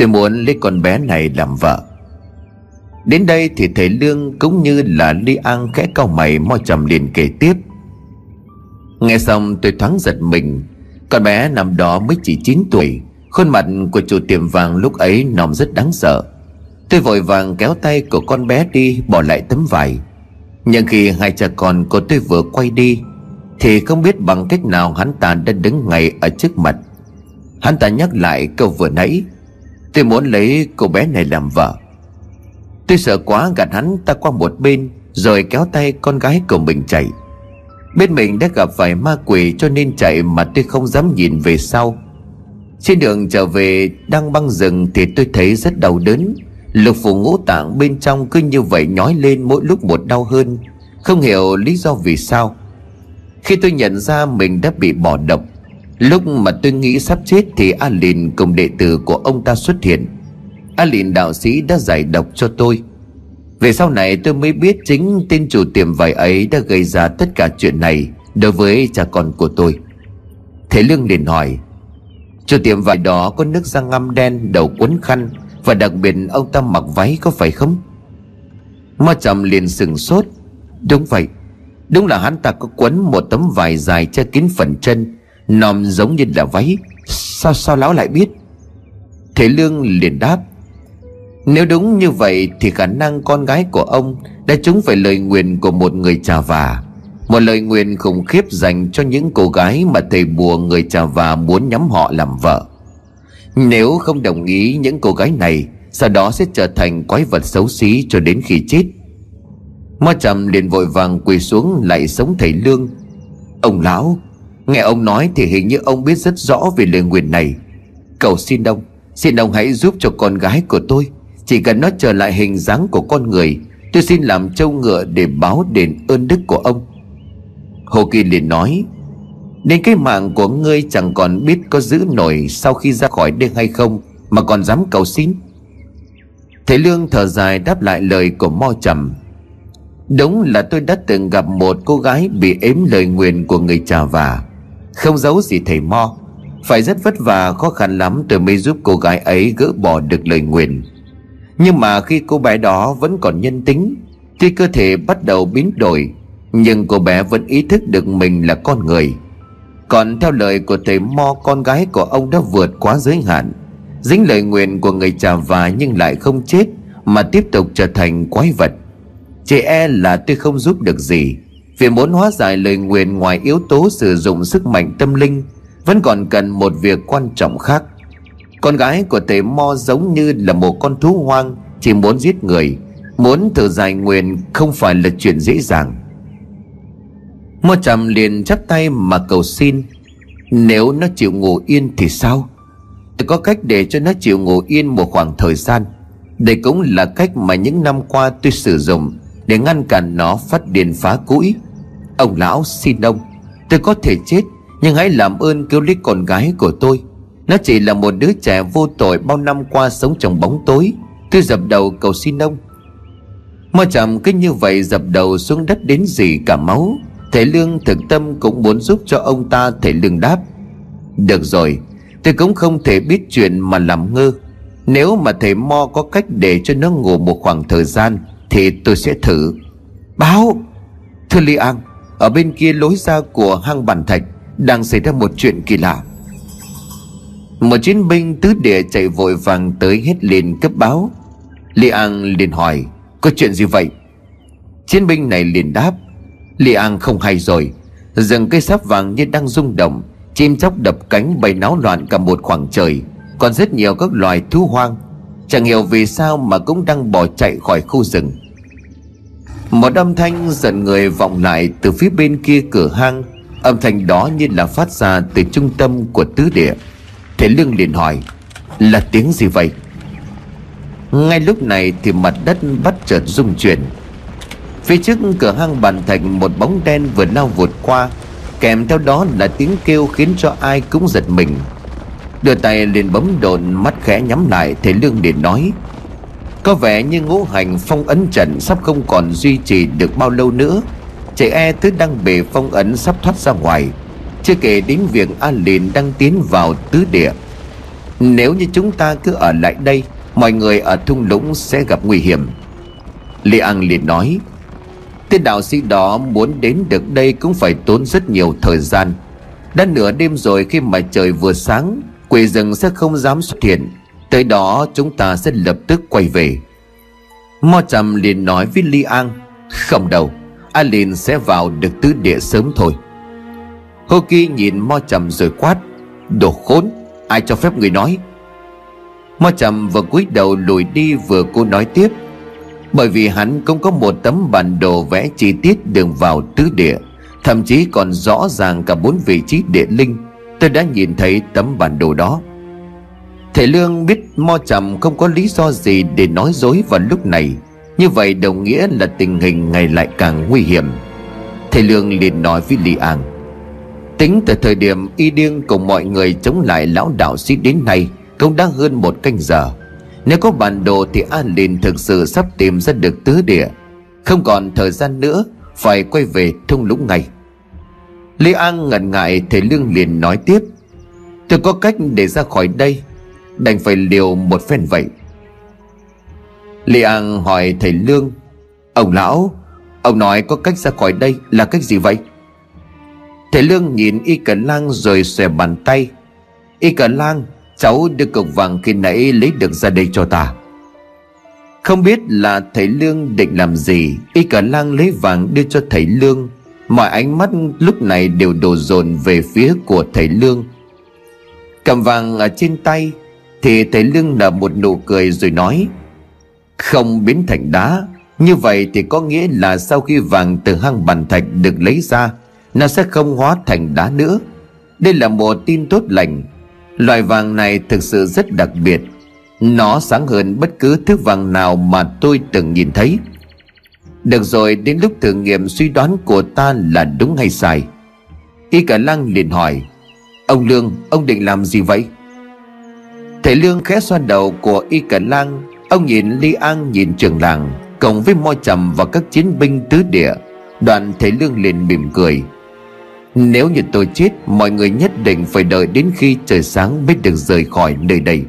Tôi muốn lấy con bé này làm vợ. Đến đây thì thầy Lương cũng như là Ly An khẽ cau mày mo trầm liền kể tiếp. Nghe xong tôi thoáng giật mình. Con bé nằm đó mới chỉ 9 tuổi, Khuôn mặt của chủ tiệm vàng lúc ấy nòm rất đáng sợ. Tôi vội vàng kéo tay của con bé đi Bỏ lại tấm vải. Nhưng khi hai cha con của tôi vừa quay đi, Thì không biết bằng cách nào hắn ta đã đứng ngay ở trước mặt. Hắn ta nhắc lại câu vừa nãy Tôi muốn lấy cô bé này làm vợ. Tôi sợ quá, gạt hắn ta qua một bên, Rồi kéo tay con gái của mình chạy. Bên mình đã gặp phải ma quỷ cho nên chạy mà tôi không dám nhìn về sau. Trên đường trở về, đang băng rừng thì tôi thấy rất đau đớn. Lục phủ ngũ tạng bên trong cứ như vậy nhói lên mỗi lúc một đau hơn. Không hiểu lý do vì sao. Khi tôi nhận ra mình đã bị bỏ độc Lúc mà tôi nghĩ sắp chết thì A Lìn cùng đệ tử của ông ta xuất hiện. A Lìn đạo sĩ đã giải độc cho tôi. Về sau này tôi mới biết chính tên chủ tiệm vải ấy đã gây ra tất cả chuyện này Đối với cha con của tôi. Thế Lương liền hỏi, Chủ tiệm vải đó có nước da ngăm đen, đầu quấn khăn Và đặc biệt ông ta mặc váy có phải không? Ma trầm liền sừng sốt, Đúng vậy, Đúng là hắn ta có quấn một tấm vải dài che kín phần chân Nòm giống như là váy. Sao sao lão lại biết? Thế Lương liền đáp. Nếu đúng như vậy Thì khả năng con gái của ông Đã trúng phải lời nguyền của một người trà vả Một lời nguyền khủng khiếp dành cho những cô gái Mà thầy bùa người trà vả muốn nhắm họ làm vợ. Nếu không đồng ý những cô gái này, Sau đó sẽ trở thành quái vật xấu xí cho đến khi chết. Ma trầm liền vội vàng quỳ xuống lại sống thầy Lương. Ông lão Nghe ông nói thì hình như ông biết rất rõ về lời nguyền này. Cầu xin ông Xin ông hãy giúp cho con gái của tôi. Chỉ cần nó trở lại hình dáng của con người, Tôi xin làm trâu ngựa để báo đền ơn đức của ông. Hồ Kỳ liền nói Đến cái mạng của ngươi chẳng còn biết có giữ nổi Sau khi ra khỏi đây hay không, Mà còn dám cầu xin? Thầy Lương thở dài đáp lại lời của Mo Trầm, Đúng là tôi đã từng gặp một cô gái Bị ếm lời nguyền của người trà vả không giấu gì thầy Mo. Phải rất vất vả, khó khăn lắm tôi mới giúp cô gái ấy gỡ bỏ được lời nguyền. Nhưng mà khi cô bé đó vẫn còn nhân tính Tuy cơ thể bắt đầu biến đổi. Nhưng cô bé vẫn ý thức được mình là con người. Còn theo lời của thầy Mo, Con gái của ông đã vượt quá giới hạn. Dính lời nguyện của người trà và Nhưng lại không chết, Mà tiếp tục trở thành quái vật. Chị e là tôi không giúp được gì vì muốn hóa giải lời nguyện ngoài yếu tố sử dụng sức mạnh tâm linh, Vẫn còn cần một việc quan trọng khác. Con gái của thầy Mo giống như là một con thú hoang, Chỉ muốn giết người, Muốn thử giải nguyện không phải là chuyện dễ dàng. Mo trầm liền chắp tay mà cầu xin, Nếu nó chịu ngủ yên thì sao? Tôi có cách để cho nó chịu ngủ yên một khoảng thời gian. Đây cũng là cách mà những năm qua tôi sử dụng Để ngăn cản nó phát điền phá cũi. Ông lão xin ông, Tôi có thể chết, Nhưng hãy làm ơn cứu lấy con gái của tôi. Nó chỉ là một đứa trẻ vô tội Bao năm qua sống trong bóng tối. Tôi dập đầu cầu xin ông. Mo chạm cứ như vậy dập đầu xuống đất đến gì cả máu. Thầy Lương thực tâm cũng muốn giúp cho ông ta, Thầy Lương đáp. Được rồi, Tôi cũng không thể biết chuyện mà làm ngơ. Nếu mà thầy Mo có cách để cho nó ngủ một khoảng thời gian, Thì tôi sẽ thử. Báo, Thưa Li An. Ở bên kia lối ra của hang bản thạch Đang xảy ra một chuyện kỳ lạ. Một chiến binh tứ địa chạy vội vàng tới hết liền cấp báo. Li An liền hỏi, Có chuyện gì vậy? Chiến binh này liền đáp, Li An không hay rồi. Rừng cây sáp vàng như đang rung động, Chim chóc đập cánh bay náo loạn cả một khoảng trời, Còn rất nhiều các loài thú hoang. Chẳng hiểu vì sao mà cũng đang bỏ chạy khỏi khu rừng. Một âm thanh giận người vọng lại từ phía bên kia cửa hang. Âm thanh đó như là phát ra từ trung tâm của tứ địa. Thế lương liền hỏi, Là tiếng gì vậy? Ngay lúc này thì mặt đất bắt chợt rung chuyển. Phía trước cửa hang bàn thành một bóng đen vừa lao vụt qua. Kèm theo đó là tiếng kêu khiến cho ai cũng giật mình. Đưa tay liền bấm đồn, mắt khẽ nhắm lại, thế Lương liền nói có vẻ như ngũ hành phong ấn trận Sắp không còn duy trì được bao lâu nữa. Trẻ e thứ đang bề phong ấn sắp thoát ra ngoài. Chưa kể đến việc A liền đang tiến vào tứ địa. Nếu như chúng ta cứ ở lại đây, Mọi người ở thung lũng sẽ gặp nguy hiểm. Lê An liền nói, Tên đạo sĩ đó muốn đến được đây cũng phải tốn rất nhiều thời gian. Đã nửa đêm rồi khi mà trời vừa sáng, Quỷ rừng sẽ không dám xuất hiện. Tới đó chúng ta sẽ lập tức quay về. Mo trầm liền nói với Li An, Không đâu Alin sẽ vào được tứ địa sớm thôi. Hoki nhìn Mo trầm rồi quát, Đồ khốn, Ai cho phép người nói? Mo trầm vừa cúi đầu lùi đi vừa cô nói tiếp, bởi vì hắn cũng có một tấm bản đồ vẽ chi tiết đường vào tứ địa, Thậm chí còn rõ ràng cả bốn vị trí địa linh. Tôi đã nhìn thấy tấm bản đồ đó. Thầy Lương biết Mo Trầm không có lý do gì để nói dối vào lúc này. Như vậy đồng nghĩa là tình hình ngày lại càng nguy hiểm. Thầy Lương liền nói với Lý An, Tính từ thời điểm y điên cùng mọi người chống lại lão đạo sĩ đến nay, Cũng đã hơn một canh giờ. Nếu có bản đồ thì An liền thực sự sắp tìm ra được tứ địa. Không còn thời gian nữa, Phải quay về thung lũng ngay. Lý An ngần ngại, Thầy Lương liền nói tiếp, Tôi có cách để ra khỏi đây. Đành phải liều một phen vậy. Lê An hỏi thầy Lương, Ông lão, Ông nói có cách ra khỏi đây là cách gì vậy? Thầy Lương nhìn Y Cẩn Lang rồi xòe bàn tay. Y Cẩn Lang, Cháu đưa cục vàng khi nãy lấy được ra đây cho ta. Không biết là thầy Lương định làm gì, Y cả lang lấy vàng đưa cho thầy Lương. Mọi ánh mắt lúc này đều đổ dồn về phía của thầy Lương. Cầm vàng ở trên tay thì thầy Lương nở một nụ cười rồi nói, Không biến thành đá. Như vậy thì có nghĩa là sau khi vàng từ hang bàn thạch được lấy ra, Nó sẽ không hóa thành đá nữa. Đây là một tin tốt lành. Loại vàng này thực sự rất đặc biệt. Nó sáng hơn bất cứ thứ vàng nào mà tôi từng nhìn thấy. Được rồi, đến lúc thử nghiệm suy đoán của ta là đúng hay sai? Y cả lăng liền hỏi, Ông Lương, ông định làm gì vậy? Thầy Lương khẽ xoa đầu của Y cả lang. Ông nhìn Ly An, nhìn trường làng, Cộng với Mo trầm và các chiến binh tứ địa. Đoạn thầy Lương liền mỉm cười. Nếu như tôi chết, Mọi người nhất định phải đợi đến khi trời sáng Mới được rời khỏi nơi đây.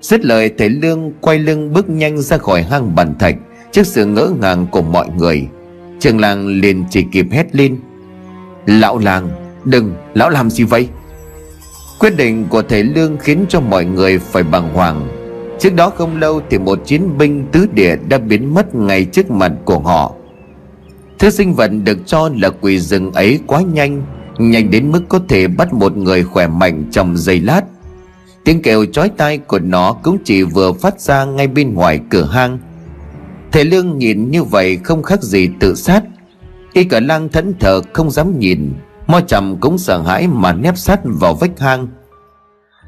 Dứt lời, thầy Lương quay lưng bước nhanh ra khỏi hang bàn thạch, Trước sự ngỡ ngàng của mọi người. Trường làng liền chỉ kịp hét lên. Lão làng, Đừng, lão làm gì vậy? Quyết định của thầy Lương khiến cho mọi người phải bàng hoàng. Trước đó không lâu thì một chiến binh tứ địa đã biến mất ngay trước mặt của họ. Thứ sinh vật được cho là quỷ rừng ấy quá nhanh Nhanh đến mức có thể bắt một người khỏe mạnh trong giây lát. Tiếng kêu chói tai của nó cũng chỉ vừa phát ra ngay bên ngoài cửa hang. Thầy Lương nhìn như vậy không khác gì tự sát. Y cả lang thẫn thờ không dám nhìn. Mo chầm cũng sợ hãi mà nép sát vào vách hang.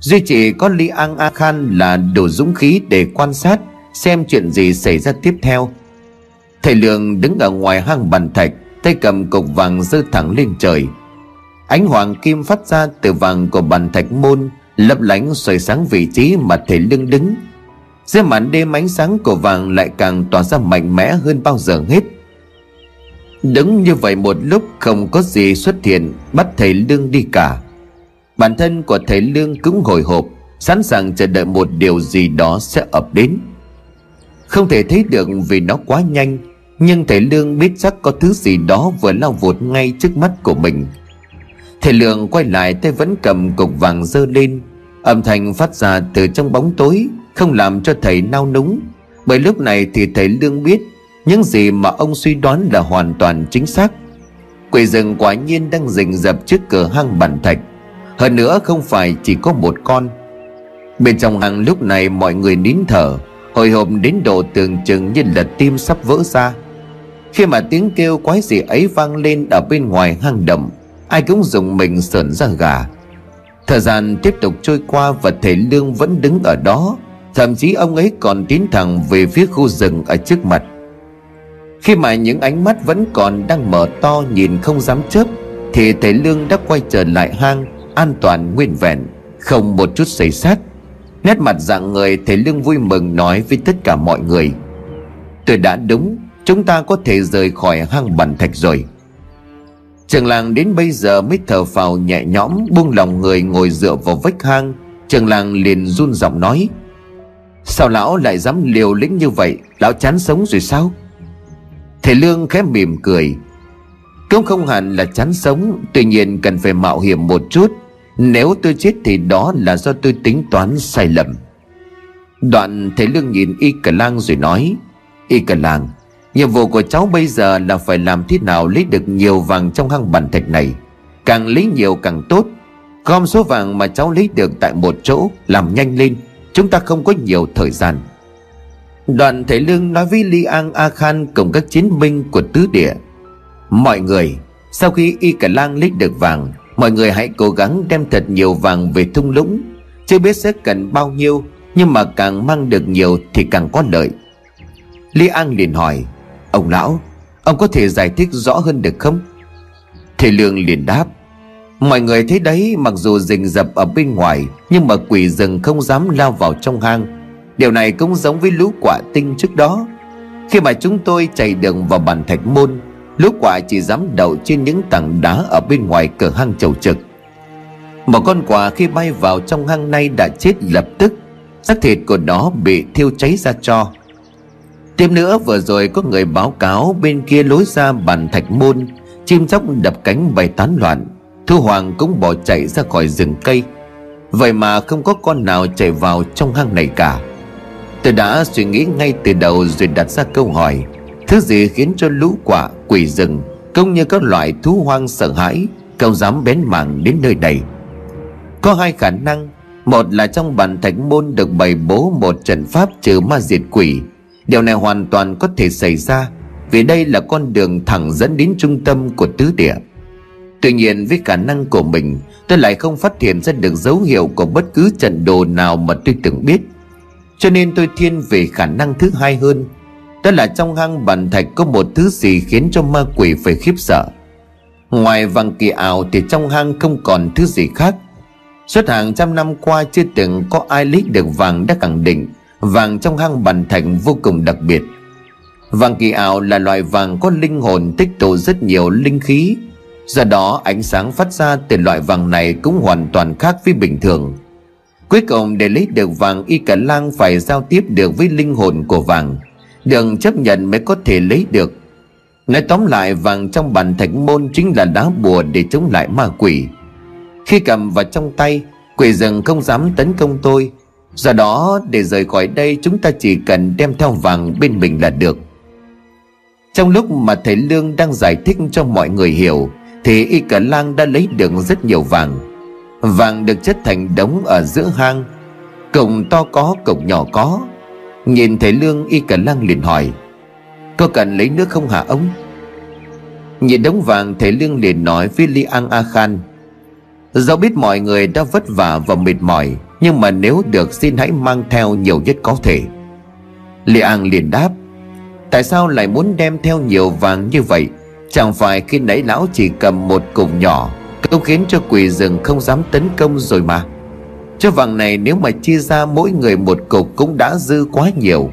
Duy chỉ có Li An A Khan là đủ dũng khí để quan sát, Xem chuyện gì xảy ra tiếp theo. Thầy Lương đứng ở ngoài hang bàn thạch, Tay cầm cục vàng dơ thẳng lên trời. Ánh hoàng kim phát ra từ vàng của bàn thạch môn, Lấp lánh soi sáng vị trí mà thầy Lương đứng. Dưới màn đêm ánh sáng của vàng lại càng tỏa ra mạnh mẽ hơn bao giờ hết. Đứng như vậy một lúc không có gì xuất hiện, Bắt thầy Lương đi cả. Bản thân của thầy Lương cũng hồi hộp, Sẵn sàng chờ đợi một điều gì đó sẽ ập đến. Không thể thấy được vì nó quá nhanh, Nhưng thầy Lương biết chắc có thứ gì đó vừa lao vụt ngay trước mắt của mình. Thầy Lương quay lại tay vẫn cầm cục vàng dơ lên, Âm thanh phát ra từ trong bóng tối, Không làm cho thầy nao núng. Bởi lúc này thì thầy Lương biết những gì mà ông suy đoán là hoàn toàn chính xác. Quỷ rừng quả nhiên đang rình rập trước cửa hang bản thạch. Hơn nữa không phải chỉ có một con. Bên trong hang lúc này mọi người nín thở, Hồi hộp đến độ tưởng chừng như là tim sắp vỡ ra. Khi mà tiếng kêu quái gì ấy vang lên ở bên ngoài hang động, Ai cũng dùng mình sởn ra gà. Thời gian tiếp tục trôi qua và thầy Lương vẫn đứng ở đó, Thậm chí ông ấy còn tiến thẳng về phía khu rừng ở trước mặt. Khi mà những ánh mắt vẫn còn đang mở to nhìn không dám chớp, Thì thầy Lương đã quay trở lại hang, an toàn nguyên vẹn, không một chút xảy sát nét mặt dạng người, thầy lương vui mừng nói với tất cả mọi người, tôi đã đúng, chúng ta có thể rời khỏi hang bản thạch rồi. Trường làng đến bây giờ mới thở phào nhẹ nhõm, buông lòng người ngồi dựa vào vách hang. Trường làng liền run giọng nói, sao lão lại dám liều lĩnh như vậy? Lão chán sống rồi sao? Thầy lương khẽ mỉm cười. Cũng không hẳn là chán sống, tuy nhiên cần phải mạo hiểm một chút. Nếu tôi chết thì đó là do tôi tính toán sai lầm. Đoạn thầy Lương nhìn Y Cả Lang rồi nói, Y Cả Lang, Nhiệm vụ của cháu bây giờ là phải làm thế nào lấy được nhiều vàng trong hang bàn thạch này? Càng lấy nhiều càng tốt. Gom số vàng mà cháu lấy được tại một chỗ, Làm nhanh lên. Chúng ta không có nhiều thời gian. Đoạn thầy Lương nói với Li An A Khan Cùng các chiến binh của tứ địa. Mọi người, Sau khi Y Cả Lang lấy được vàng, Mọi người hãy cố gắng đem thật nhiều vàng về thung lũng. Chưa biết sẽ cần bao nhiêu, Nhưng mà càng mang được nhiều thì càng có lợi. Li An liền hỏi, Ông lão, Ông có thể giải thích rõ hơn được không? Thầy Lương liền đáp, Mọi người thấy đấy, mặc dù rình rập ở bên ngoài, Nhưng mà quỷ rừng không dám lao vào trong hang. Điều này cũng giống với lũ quả tinh trước đó. Khi mà chúng tôi chạy đường vào bàn thạch môn, Lũ quả chỉ dám đậu trên những tảng đá Ở bên ngoài cửa hang chầu trực. Một con quả khi bay vào trong hang này đã chết lập tức. Xác thịt của nó bị thiêu cháy ra cho. Thêm nữa, vừa rồi có người báo cáo bên kia lối ra bàn thạch môn, Chim chóc đập cánh bay tán loạn. Thu Hoàng cũng bỏ chạy ra khỏi rừng cây. Vậy mà không có con nào chạy vào trong hang này cả. Tôi đã suy nghĩ ngay từ đầu rồi đặt ra câu hỏi. Thứ gì khiến cho lũ quả quỷ rừng, Cũng như các loại thú hoang sợ hãi Không dám bén mảng đến nơi này? Có hai khả năng. Một là trong bản thạch môn được bày bố một trận pháp trừ ma diệt quỷ. Điều này hoàn toàn có thể xảy ra, Vì đây là con đường thẳng dẫn đến trung tâm của tứ địa. Tuy nhiên, với khả năng của mình, Tôi lại không phát hiện ra được dấu hiệu của bất cứ trận đồ nào mà tôi từng biết. Cho nên tôi thiên về khả năng thứ hai hơn. Đó là trong hang bàn thạch có một thứ gì khiến cho ma quỷ phải khiếp sợ. Ngoài vàng kỳ ảo thì trong hang không còn thứ gì khác. Suốt hàng trăm năm qua chưa từng có ai lấy được vàng đã khẳng định Vàng trong hang bàn thạch vô cùng đặc biệt. Vàng kỳ ảo là loại vàng có linh hồn tích tụ rất nhiều linh khí. Do đó ánh sáng phát ra từ loại vàng này cũng hoàn toàn khác với bình thường. Cuối cùng, để lấy được vàng, Y Cả Lang phải giao tiếp được với linh hồn của vàng. Đừng chấp nhận mới có thể lấy được. Nói tóm lại, vàng trong bản thạch môn chính là đá bùa để chống lại ma quỷ. Khi cầm vào trong tay, Quỷ rừng không dám tấn công tôi. Do đó, để rời khỏi đây, chúng ta chỉ cần đem theo vàng bên mình là được. Trong lúc mà thầy Lương đang giải thích cho mọi người hiểu, Thì Y Cả Lang đã lấy được rất nhiều vàng. Vàng được chất thành đống ở giữa hang. Cổng to có, cổng nhỏ có. Nhìn thấy Lương Y Cả lăng liền hỏi, Có cần lấy nước không hả ông? Nhìn đống vàng thầy Lương liền nói với Li An A Khan Do biết mọi người đã vất vả và mệt mỏi, Nhưng mà nếu được xin hãy mang theo nhiều nhất có thể. Li An liền đáp, Tại sao lại muốn đem theo nhiều vàng như vậy? Chẳng phải khi nãy lão chỉ cầm một cục nhỏ cũng khiến cho quỷ rừng không dám tấn công rồi mà. Cho vàng này nếu mà chia ra mỗi người một cục cũng đã dư quá nhiều.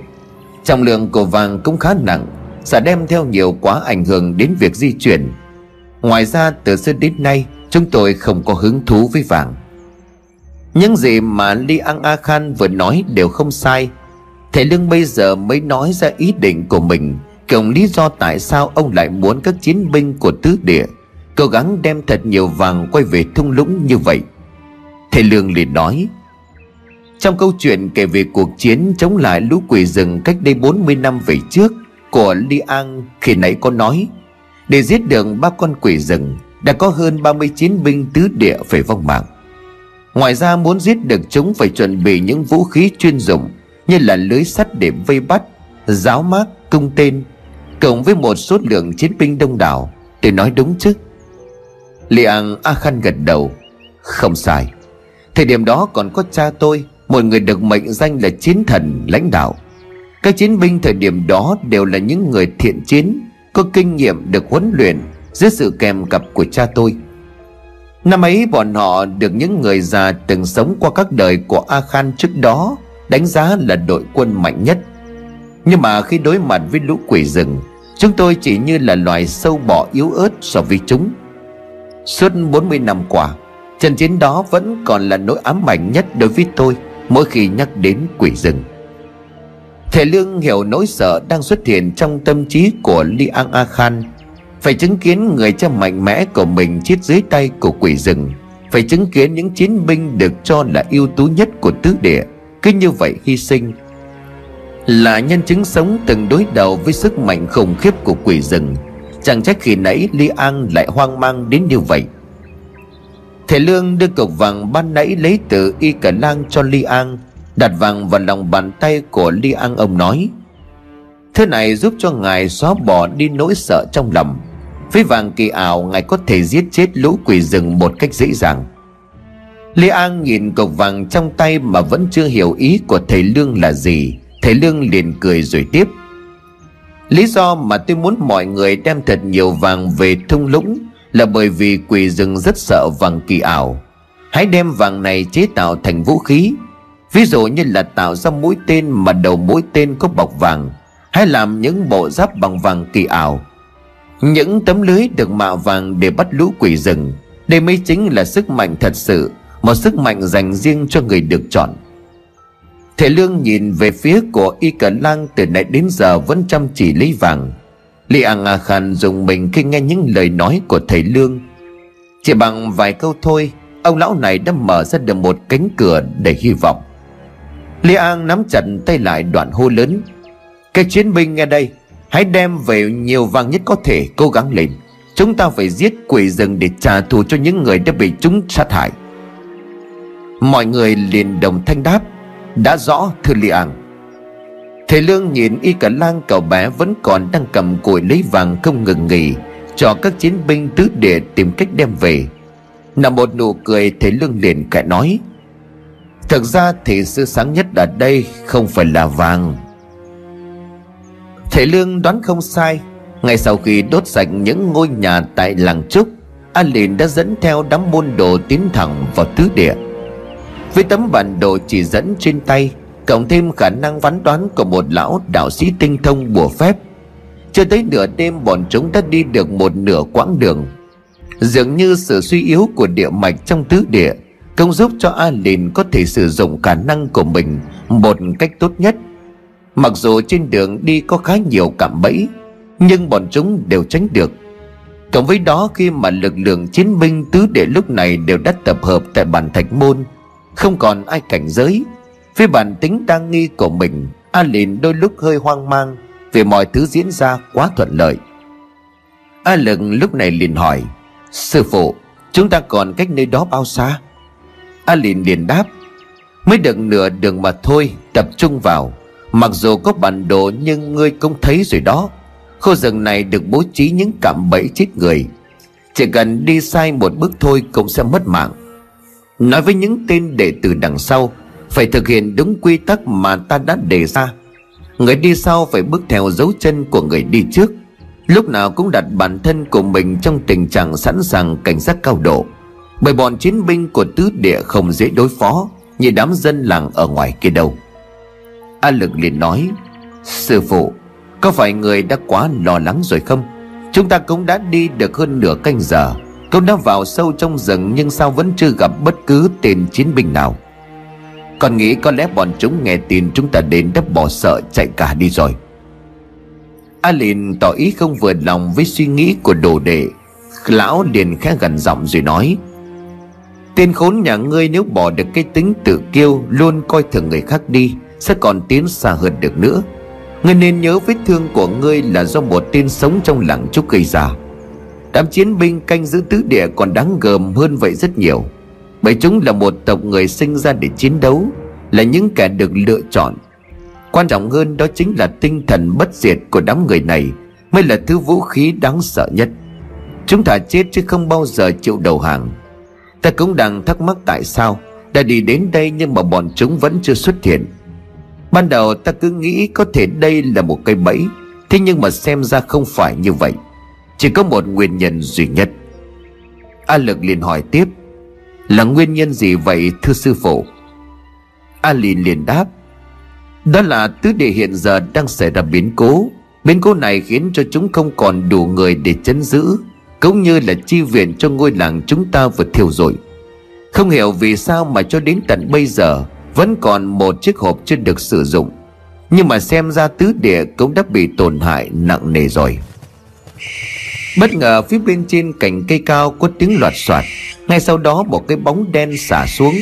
Trọng lượng của vàng cũng khá nặng, Sẽ đem theo nhiều quá ảnh hưởng đến việc di chuyển. Ngoài ra, từ xưa đến nay, Chúng tôi không có hứng thú với vàng. Những gì mà Li An A Khan vừa nói đều không sai. Thầy Lương bây giờ mới nói ra ý định của mình Cộng lý do tại sao ông lại muốn các chiến binh của tứ địa Cố gắng đem thật nhiều vàng quay về thung lũng như vậy. Thầy Lương liền nói Trong câu chuyện kể về cuộc chiến chống lại lũ quỷ rừng cách đây 40 năm về trước Của Li An khi nãy có nói Để giết được ba con quỷ rừng Đã có hơn 30 chiến binh tứ địa phải vong mạng. Ngoài ra muốn giết được chúng phải chuẩn bị những vũ khí chuyên dụng Như là lưới sắt để vây bắt Giáo mát, cung tên Cộng với một số lượng chiến binh đông đảo. Để nói đúng chứ Liang A Khan gật đầu. Không sai. Thời điểm đó còn có cha tôi, Một người được mệnh danh là chiến thần lãnh đạo. Các chiến binh thời điểm đó Đều là những người thiện chiến, Có kinh nghiệm được huấn luyện Dưới sự kèm cặp của cha tôi. Năm ấy, bọn họ được những người già từng sống qua các đời của A Khan trước đó, Đánh giá là đội quân mạnh nhất. Nhưng mà khi đối mặt với lũ quỷ rừng, Chúng tôi chỉ như là loài sâu bọ yếu ớt so với chúng. Suốt 40 năm qua, Trận chiến đó vẫn còn là nỗi ám ảnh nhất đối với tôi Mỗi khi nhắc đến quỷ rừng. Thể lương hiểu nỗi sợ đang xuất hiện trong tâm trí của Li An A Khan. Phải chứng kiến người cha mạnh mẽ của mình chết dưới tay của quỷ rừng. Phải chứng kiến những chiến binh được cho là ưu tú nhất của tứ địa. Cứ như vậy hy sinh là nhân chứng sống từng đối đầu với sức mạnh khủng khiếp của quỷ rừng. Chẳng trách khi nãy Li An lại hoang mang đến như vậy. Thầy Lương đưa cục vàng ban nãy lấy từ Y Cả Lang cho Li An, Đặt vàng vào lòng bàn tay của Li An ông nói Thứ này giúp cho ngài xóa bỏ đi nỗi sợ trong lòng. Với vàng kỳ ảo, ngài có thể giết chết lũ quỷ rừng một cách dễ dàng. Li An nhìn cục vàng trong tay mà vẫn chưa hiểu ý của thầy Lương là gì. Thầy Lương liền cười rồi tiếp Lý do mà tôi muốn mọi người đem thật nhiều vàng về thung lũng Là bởi vì quỷ rừng rất sợ vàng kỳ ảo. Hãy đem vàng này chế tạo thành vũ khí. Ví dụ như là tạo ra mũi tên mà đầu mũi tên có bọc vàng, Hay làm những bộ giáp bằng vàng kỳ ảo. Những tấm lưới được mạ vàng để bắt lũ quỷ rừng. Đây mới chính là sức mạnh thật sự, Một sức mạnh dành riêng cho người được chọn. Thầy Lương nhìn về phía của Y Cẩn Lang từ nãy đến giờ vẫn chăm chỉ lấy vàng. Lý Ang A Khan dùng mình khi nghe những lời nói của thầy Lương. Chỉ bằng vài câu thôi, Ông lão này đã mở ra được một cánh cửa để hy vọng. Lý An nắm chặt tay lại đoạn hô lớn. Các chiến binh nghe đây, Hãy đem về nhiều vàng nhất có thể, Cố gắng lên. Chúng ta phải giết quỷ rừng để trả thù cho những người đã bị chúng sát hại. Mọi người liền đồng thanh đáp đã rõ thưa li ảng. Thầy lương nhìn y cả lang cậu bé vẫn còn đang cầm cùi lấy vàng không ngừng nghỉ cho các chiến binh tứ địa tìm cách đem về. Nằm một nụ cười, thầy lương liền kẻ nói, thực ra thì sự sáng nhất ở đây không phải là vàng. Thầy lương đoán không sai, ngay sau khi đốt sạch những ngôi nhà tại làng trúc an liền đã dẫn theo đám môn đồ tiến thẳng vào tứ địa với tấm bản đồ chỉ dẫn trên tay, cộng thêm khả năng phán đoán của một lão đạo sĩ tinh thông bùa phép. Chưa tới nửa đêm, bọn chúng đã đi được một nửa quãng đường. Dường như sự suy yếu của địa mạch trong tứ địa Công giúp cho A Lìn có thể sử dụng khả năng của mình Một cách tốt nhất. Mặc dù trên đường đi có khá nhiều cạm bẫy, Nhưng bọn chúng đều tránh được. Cộng với đó, khi mà lực lượng chiến binh tứ địa lúc này đều đã tập hợp tại bản thạch môn không còn ai cảnh giới. Với bản tính đang nghi của mình, A Lìn đôi lúc hơi hoang mang, Vì mọi thứ diễn ra quá thuận lợi. A lừng lúc này liền hỏi, Sư phụ, Chúng ta còn cách nơi đó bao xa? A Lìn liền đáp, Mới được nửa đường mà thôi, Tập trung vào. Mặc dù có bản đồ nhưng ngươi cũng thấy rồi đó. Khu rừng này được bố trí những cạm bẫy chết người. Chỉ cần đi sai một bước thôi cũng sẽ mất mạng. Nói với những tên đệ tử đằng sau, Phải thực hiện đúng quy tắc mà ta đã đề ra. Người đi sau phải bước theo dấu chân của người đi trước. Lúc nào cũng đặt bản thân của mình trong tình trạng sẵn sàng cảnh giác cao độ. Bởi bọn chiến binh của tứ địa không dễ đối phó, Như đám dân làng ở ngoài kia đâu. A Lực liền nói, Sư phụ, Có phải người đã quá lo lắng rồi không? Chúng ta cũng đã đi được hơn nửa canh giờ. Cũng đã vào sâu trong rừng Nhưng sao vẫn chưa gặp bất cứ tên chiến binh nào? Còn nghĩ có lẽ bọn chúng nghe tin chúng ta đến đã bỏ sợ chạy cả đi rồi. Alin tỏ ý không vừa lòng với suy nghĩ của đồ đệ. Lão liền khẽ gần giọng rồi nói, Tên khốn nhà ngươi nếu bỏ được cái tính tự kiêu Luôn coi thường người khác đi, Sẽ còn tiến xa hơn được nữa. Ngươi nên nhớ vết thương của ngươi là do một tên sống trong làng trúc gây ra. Đám chiến binh canh giữ tứ địa còn đáng gờm hơn vậy rất nhiều. Bởi chúng là một tộc người sinh ra để chiến đấu, Là những kẻ được lựa chọn. Quan trọng hơn đó chính là tinh thần bất diệt của đám người này Mới là thứ vũ khí đáng sợ nhất. Chúng ta chết chứ không bao giờ chịu đầu hàng. Ta cũng đang thắc mắc tại sao Đã đi đến đây nhưng mà bọn chúng vẫn chưa xuất hiện. Ban đầu ta cứ nghĩ có thể đây là một cây bẫy, Thế nhưng mà xem ra không phải như vậy. Chỉ có một nguyên nhân duy nhất. A Lực liền hỏi tiếp, Là nguyên nhân gì vậy, thưa sư phụ? A Lìn liền đáp, đó là tứ địa hiện giờ đang xảy ra biến cố. Biến cố này khiến cho chúng không còn đủ người để chấn giữ, Cũng như là chi viện cho ngôi làng chúng ta vừa thiêu rồi Không hiểu vì sao mà cho đến tận bây giờ, Vẫn còn một chiếc hộp chưa được sử dụng. Nhưng mà xem ra tứ địa cũng đã bị tổn hại nặng nề rồi. Bất ngờ phía bên trên cành cây cao có tiếng loạt soạt. Ngay sau đó một cái bóng đen xả xuống.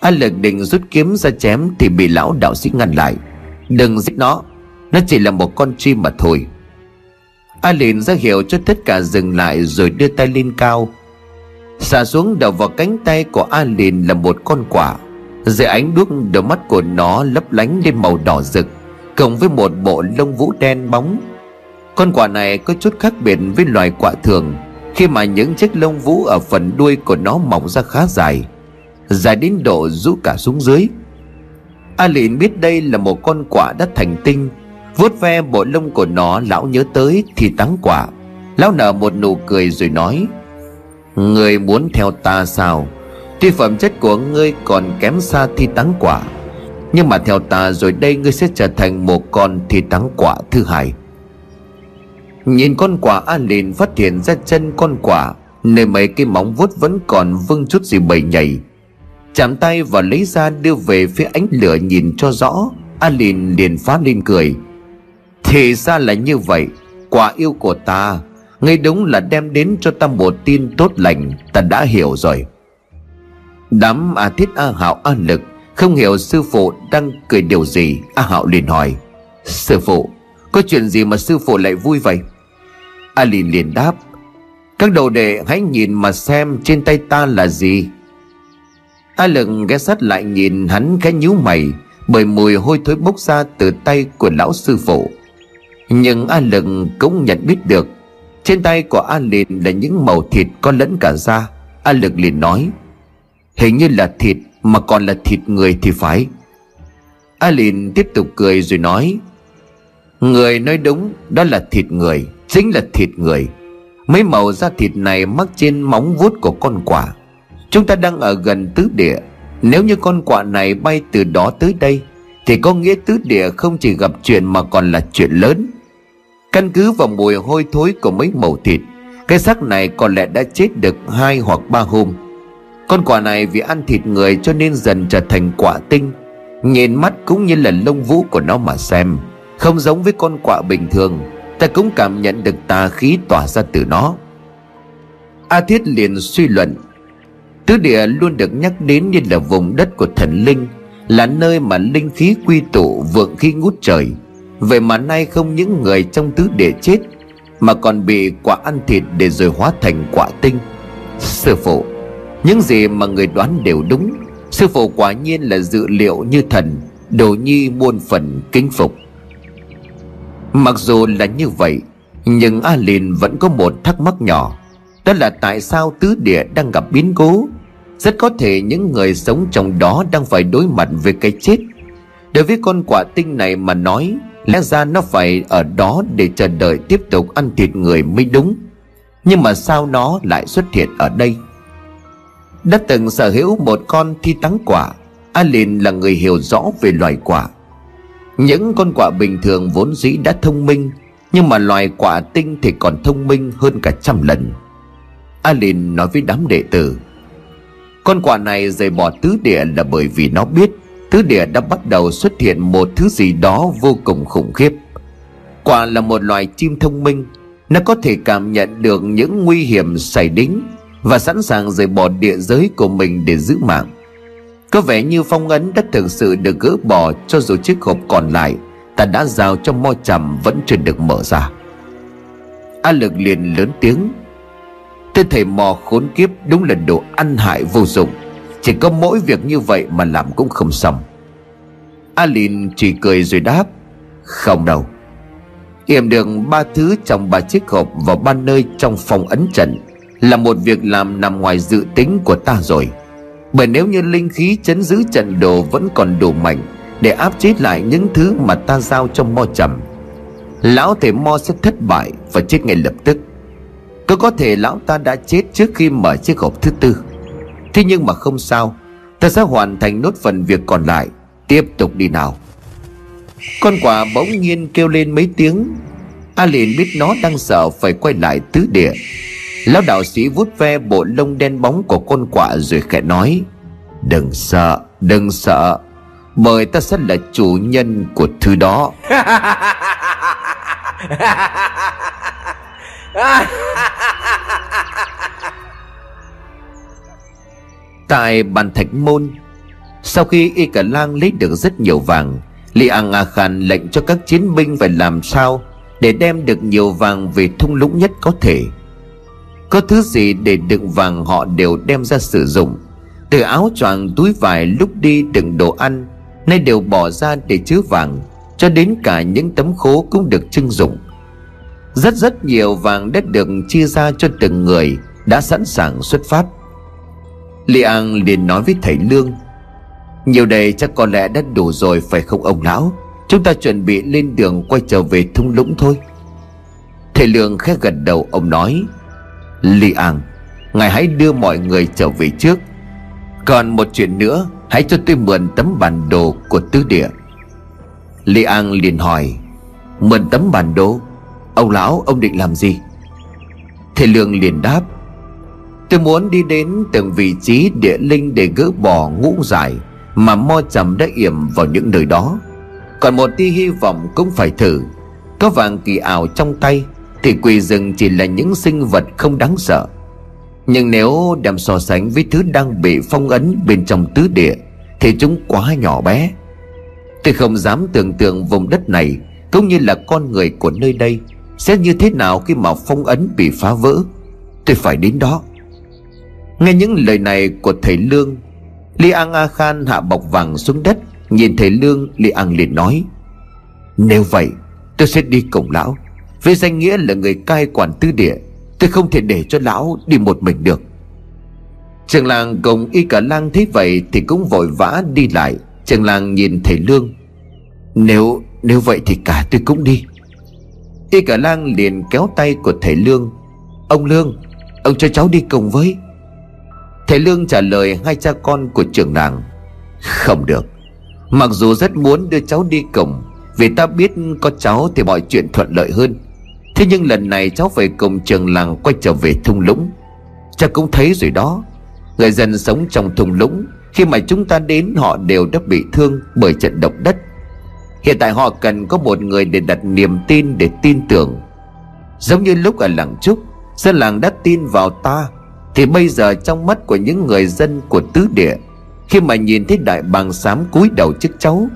A lực định rút kiếm ra chém Thì bị lão đạo sĩ ngăn lại. Đừng giết nó. Nó chỉ là một con chim mà thôi. A liền ra hiệu cho tất cả dừng lại Rồi đưa tay lên cao. Xả xuống đầu vào cánh tay của A liền là một con quả Dưới ánh đuốc, đôi mắt của nó lấp lánh lên màu đỏ rực, Cộng với một bộ lông vũ đen bóng. Con quả này có chút khác biệt với loài quả thường. Khi mà những chiếc lông vũ ở phần đuôi của nó mỏng ra khá dài dài đến độ rũ cả xuống dưới. A lịn biết đây là một con quả đã thành tinh. Vuốt ve bộ lông của nó, lão nhớ tới thì tắng quả. Lão nở một nụ cười rồi nói người muốn theo ta sao? Tuy phẩm chất của ngươi còn kém xa thi tắng quả, nhưng mà theo ta rồi đây ngươi sẽ trở thành một con thi tắng quả thứ hai. Nhìn con quả A lìn phát hiện ra chân con quả Nơi mấy cái móng vuốt vẫn còn vương chút gì bầy nhảy. Chạm tay và lấy ra đưa về phía ánh lửa nhìn cho rõ alin liền phá lên cười. Thì ra là như vậy, quả yêu của ta, ngay đúng là đem đến cho ta một tin tốt lành, ta đã hiểu rồi. Đám a thiết a hạo a lực không hiểu sư phụ đang cười điều gì, a hạo liền hỏi. Sư phụ, có chuyện gì mà sư phụ lại vui vậy? A liền liền đáp, các đồ đệ hãy nhìn mà xem trên tay ta là gì. A lực ghé sát lại nhìn hắn cái nhíu mày, Bởi mùi hôi thối bốc ra từ tay của lão sư phụ. Nhưng A lực cũng nhận biết được, Trên tay của A liền là những màu thịt có lẫn cả da. A lực liền nói, Hình như là thịt mà còn là thịt người thì phải. A liền tiếp tục cười rồi nói Người nói đúng, Đó là thịt người, Chính là thịt người. Mấy màu da thịt này mắc trên móng vuốt của con quả Chúng ta đang ở gần tứ địa. Nếu như con quạ này bay từ đó tới đây, Thì có nghĩa tứ địa không chỉ gặp chuyện mà còn là chuyện lớn. Căn cứ vào mùi hôi thối của mấy màu thịt, Cái xác này có lẽ đã chết được hai hoặc ba hôm. Con quả này vì ăn thịt người cho nên dần trở thành quả tinh. Nhìn mắt cũng như là lông vũ của nó mà xem. Không giống với con quạ bình thường, Ta cũng cảm nhận được tà khí tỏa ra từ nó. A Thiết liền suy luận, Tứ địa luôn được nhắc đến như là vùng đất của thần linh, Là nơi mà linh khí quy tụ, vượng khí ngút trời. Vậy mà nay không những người trong tứ địa chết, Mà còn bị quả ăn thịt để rồi hóa thành quả tinh. Sư phụ, Những gì mà người đoán đều đúng. Sư phụ quả nhiên là dự liệu như thần, Đồ nhi muôn phần kính phục. Mặc dù là như vậy, Nhưng A Lìn vẫn có một thắc mắc nhỏ. Đó là tại sao tứ địa đang gặp biến cố? Rất có thể những người sống trong đó đang phải đối mặt với cái chết. Đối với con quả tinh này mà nói, Lẽ ra nó phải ở đó để chờ đợi tiếp tục ăn thịt người mới đúng. Nhưng mà sao nó lại xuất hiện ở đây? Đã từng sở hữu một con thi tắng quả A Alin là người hiểu rõ về loài quả. Những con quả bình thường vốn dĩ đã thông minh, Nhưng mà loài quả tinh thì còn thông minh hơn cả trăm lần. Alin nói với đám đệ tử, Con quả này rời bỏ tứ địa là bởi vì nó biết Tứ địa đã bắt đầu xuất hiện một thứ gì đó vô cùng khủng khiếp. Quả là một loài chim thông minh, Nó có thể cảm nhận được những nguy hiểm xảy đến Và sẵn sàng rời bỏ địa giới của mình để giữ mạng. Có vẻ như phong ấn đã thực sự được gỡ bỏ Cho dù chiếc hộp còn lại, Ta đã giao cho mo trầm vẫn chưa được mở ra. A lực liền lớn tiếng. Tên thầy mò khốn kiếp đúng là đồ ăn hại vô dụng. Chỉ có mỗi việc như vậy mà làm cũng không xong. Alin chỉ cười rồi đáp. Không đâu. Yểm được ba thứ trong ba chiếc hộp vào ba nơi trong phòng ấn trận Là một việc làm nằm ngoài dự tính của ta rồi. Bởi nếu như linh khí chấn giữ trận đồ vẫn còn đủ mạnh Để áp chế lại những thứ mà ta giao cho mo trầm, Lão thể mo sẽ thất bại và chết ngay lập tức. Có có thể lão ta đã chết trước khi mở chiếc hộp thứ tư. Thế nhưng mà không sao, Ta sẽ hoàn thành nốt phần việc còn lại. Tiếp tục đi nào. Con quả bỗng nhiên kêu lên mấy tiếng. A liền biết nó đang sợ phải quay lại tứ địa. Lão đạo sĩ vuốt ve bộ lông đen bóng của con quạ rồi khẽ nói Đừng sợ, đừng sợ. Bởi ta sẽ là chủ nhân của thứ đó. Tại bàn thạch môn Sau khi Y Cả Lang lấy được rất nhiều vàng Li Ang A Khan lệnh cho các chiến binh phải làm sao Để đem được nhiều vàng về thung lũng nhất có thể có thứ gì để đựng vàng họ đều đem ra sử dụng. Từ áo choàng túi vải lúc đi đựng đồ ăn, Nay đều bỏ ra để chứa vàng, Cho đến cả những tấm khố cũng được trưng dụng. Rất rất nhiều vàng đã được chia ra cho từng người, Đã sẵn sàng xuất phát. Li An liền nói với thầy Lương, Nhiều đây chắc có lẽ đã đủ rồi, phải không ông lão? Chúng ta chuẩn bị lên đường quay trở về thung lũng thôi. Thầy Lương khẽ gật đầu, ông nói Li An Ngài hãy đưa mọi người trở về trước. Còn một chuyện nữa, Hãy cho tôi mượn tấm bản đồ của tứ địa. Li An liền hỏi, Mượn tấm bản đồ? Ông lão, ông định làm gì? Thầy Lương liền đáp, Tôi muốn đi đến từng vị trí địa linh để gỡ bỏ ngũ giải Mà mo trầm đã yểm vào những nơi đó. Còn một tia hy vọng cũng phải thử. Có vàng kỳ ảo trong tay thì quỷ rừng chỉ là những sinh vật không đáng sợ. Nhưng nếu đem so sánh với thứ đang bị phong ấn bên trong tứ địa, Thì chúng quá nhỏ bé. Tôi không dám tưởng tượng vùng đất này, Cũng như là con người của nơi đây, Sẽ như thế nào khi mà phong ấn bị phá vỡ. Tôi phải đến đó. Nghe những lời này của thầy Lương, Li An A Khan hạ bọc vàng xuống đất, Nhìn thầy Lương, Li An liền nói, Nếu vậy, tôi sẽ đi cùng lão. Với danh nghĩa là người cai quản tư địa, Tôi không thể để cho lão đi một mình được. Trường làng cùng y cả lang thấy vậy Thì cũng vội vã đi lại. Trường làng nhìn thầy Lương. Nếu nếu vậy thì cả tôi cũng đi. Y cả lang liền kéo tay của thầy Lương. Ông Lương, Ông cho cháu đi cùng với. Thầy Lương trả lời hai cha con của trưởng làng. Không được. Mặc dù rất muốn đưa cháu đi cùng, Vì ta biết có cháu thì mọi chuyện thuận lợi hơn. Thế nhưng lần này cháu phải cùng trường làng quay trở về thung lũng. Cha cũng thấy rồi đó. Người dân sống trong thung lũng, Khi mà chúng ta đến họ đều đã bị thương bởi trận động đất. Hiện tại họ cần có một người để đặt niềm tin, để tin tưởng. Giống như lúc ở làng Trúc, Dân làng đã tin vào ta, Thì bây giờ trong mắt của những người dân của tứ địa, Khi mà nhìn thấy đại bàng xám cúi đầu trước cháu,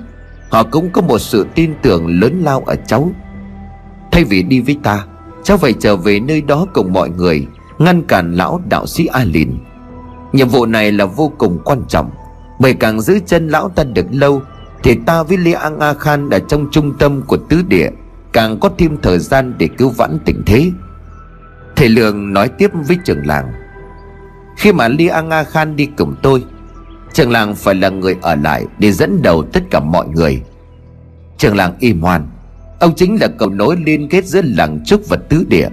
Họ cũng có một sự tin tưởng lớn lao ở cháu. Thay vì đi với ta Cháu phải trở về nơi đó cùng mọi người, Ngăn cản lão đạo sĩ A Lìn Nhiệm vụ này là vô cùng quan trọng, Bởi càng giữ chân lão ta được lâu, Thì ta với Lê An A Khan Ở trong trung tâm của tứ địa, Càng có thêm thời gian để cứu vãn tình thế. Thầy Lương nói tiếp với trưởng làng, Khi mà Li An A Khan đi cùng tôi, Trưởng làng phải là người ở lại Để dẫn đầu tất cả mọi người. Trưởng làng im hoan Ông chính là cầu nối liên kết giữa làng trúc và tứ địa.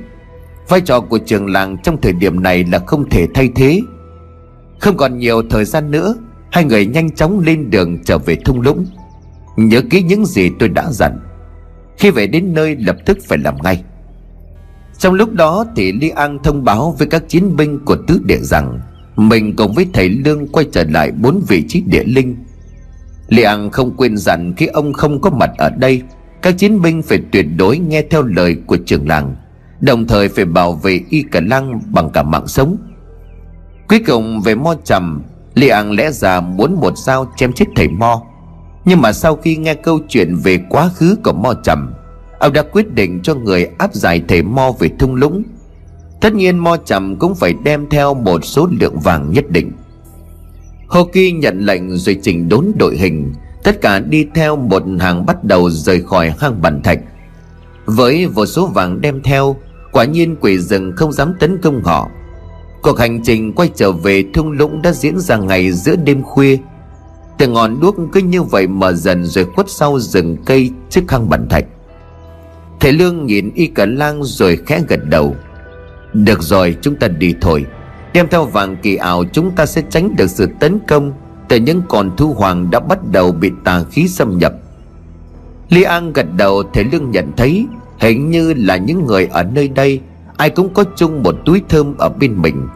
Vai trò của trường làng trong thời điểm này là không thể thay thế. Không còn nhiều thời gian nữa, Hai người nhanh chóng lên đường trở về thung lũng. Nhớ kỹ những gì tôi đã dặn. Khi về đến nơi, lập tức phải làm ngay. Trong lúc đó thì Li An thông báo với các chiến binh của tứ địa rằng Mình cùng với thầy Lương quay trở lại bốn vị trí địa linh. Li An không quên dặn khi ông không có mặt ở đây các chiến binh phải tuyệt đối nghe theo lời của trưởng làng, Đồng thời phải bảo vệ Y Cả Lăng bằng cả mạng sống. Cuối cùng, về Mo Trầm Li An lẽ ra muốn một sao chém chết thầy Mo. Nhưng mà sau khi nghe câu chuyện về quá khứ của Mo Trầm, Ông đã quyết định cho người áp giải thầy Mo về thung lũng. Tất nhiên, Mo Trầm cũng phải đem theo một số lượng vàng nhất định. Hồ Kỳ nhận lệnh rồi chỉnh đốn đội hình Tất cả đi theo một hàng bắt đầu rời khỏi hang bàn thạch. Với vô số vàng đem theo, Quả nhiên quỷ rừng không dám tấn công họ. Cuộc hành trình quay trở về thung lũng đã diễn ra ngày giữa đêm khuya. Từ ngọn đuốc cứ như vậy mở dần rồi khuất sau rừng cây trước hang bản thạch. Thầy Lương nhìn y cả lang rồi khẽ gật đầu. Được rồi, chúng ta đi thôi. Đem theo vàng kỳ ảo, chúng ta sẽ tránh được sự tấn công. Từ những con thu hoàng đã bắt đầu bị tà khí xâm nhập. Li An gật đầu thầy Lương nhận thấy, Hình như là những người ở nơi đây, Ai cũng có chung một túi thơm ở bên mình.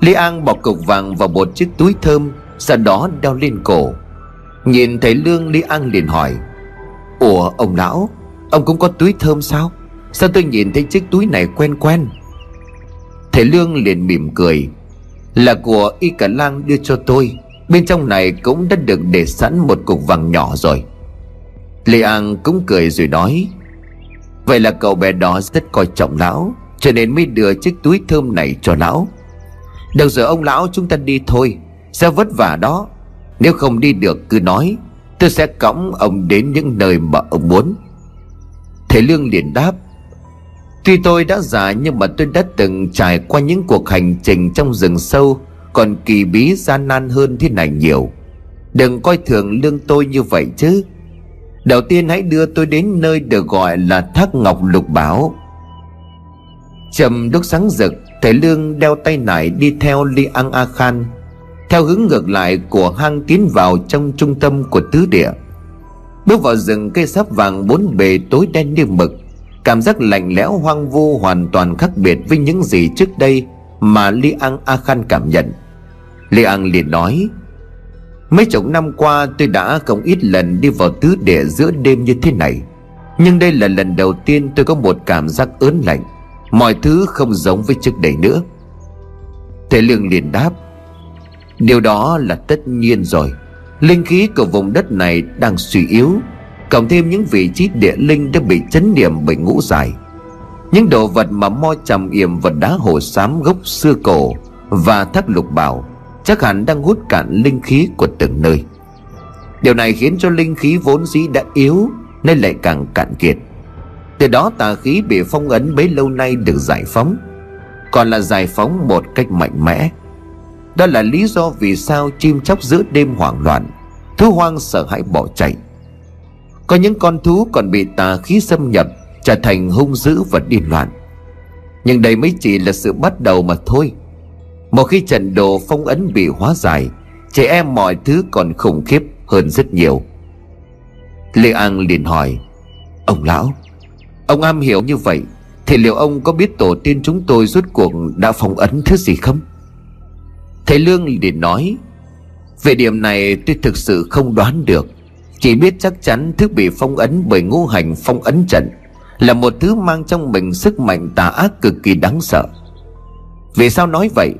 Lý An bỏ cục vàng vào một chiếc túi thơm, Sau đó đeo lên cổ. Nhìn thấy Lương Lý An liền hỏi, Ủa, ông lão, Ông cũng có túi thơm sao? Sao tôi nhìn thấy chiếc túi này quen quen? Thầy Lương liền mỉm cười, Là của Y Cả Lang đưa cho tôi. Bên trong này cũng đã được để sẵn một cục vàng nhỏ rồi. Lê An cũng cười rồi nói, Vậy là cậu bé đó rất coi trọng lão, Cho nên mới đưa chiếc túi thơm này cho lão. Được rồi ông lão, chúng ta đi thôi, Sẽ vất vả đó. Nếu không đi được cứ nói, Tôi sẽ cõng ông đến những nơi mà ông muốn. Thầy Lương liền đáp, Tuy tôi đã già nhưng mà tôi đã từng trải qua những cuộc hành trình trong rừng sâu còn kỳ bí gian nan hơn thế này nhiều. Đừng coi thường lương tôi như vậy chứ. Đầu tiên hãy đưa tôi đến nơi được gọi là Thác Ngọc Lục Bảo. Trầm đúc sáng rực, Thầy Lương đeo tay nải đi theo Li An A Khan. Theo hướng ngược lại của hang tiến vào trong trung tâm của tứ địa. Bước vào rừng cây sáp vàng bốn bề tối đen như mực. Cảm giác lạnh lẽo hoang vu hoàn toàn khác biệt với những gì trước đây Mà Li An A Khan cảm nhận. Lê An liền nói, Mấy chục năm qua tôi đã không ít lần đi vào tứ địa giữa đêm như thế này, Nhưng đây là lần đầu tiên tôi có một cảm giác ớn lạnh. Mọi thứ không giống với trước đây nữa. Thầy Lương liền đáp, Điều đó là tất nhiên rồi. Linh khí của vùng đất này đang suy yếu, Cộng thêm những vị trí địa linh đã bị chấn niệm bởi ngũ dài. Những đồ vật mà mo trầm yểm vật đá hồ xám gốc xưa cổ Và thác lục bảo chắc hẳn đang hút cạn linh khí của từng nơi. Điều này khiến cho linh khí vốn dĩ đã yếu, nên lại càng cạn kiệt. Từ đó tà khí bị phong ấn bấy lâu nay được giải phóng, còn là giải phóng một cách mạnh mẽ. Đó là lý do vì sao chim chóc giữa đêm hoảng loạn thú hoang sợ hãi bỏ chạy. Có những con thú còn bị tà khí xâm nhập, trở thành hung dữ và điên loạn. Nhưng đây mới chỉ là sự bắt đầu mà thôi một khi trận đồ phong ấn bị hóa giải, Trẻ em mọi thứ còn khủng khiếp hơn rất nhiều. Lê An liền hỏi, Ông lão, Ông am hiểu như vậy, Thì liệu ông có biết tổ tiên chúng tôi rốt cuộc đã phong ấn thứ gì không? Thầy Lương liền nói, Về điểm này tôi thực sự không đoán được, Chỉ biết chắc chắn thứ bị phong ấn bởi ngũ hành phong ấn trận Là một thứ mang trong mình sức mạnh tà ác cực kỳ đáng sợ. Vì sao nói vậy?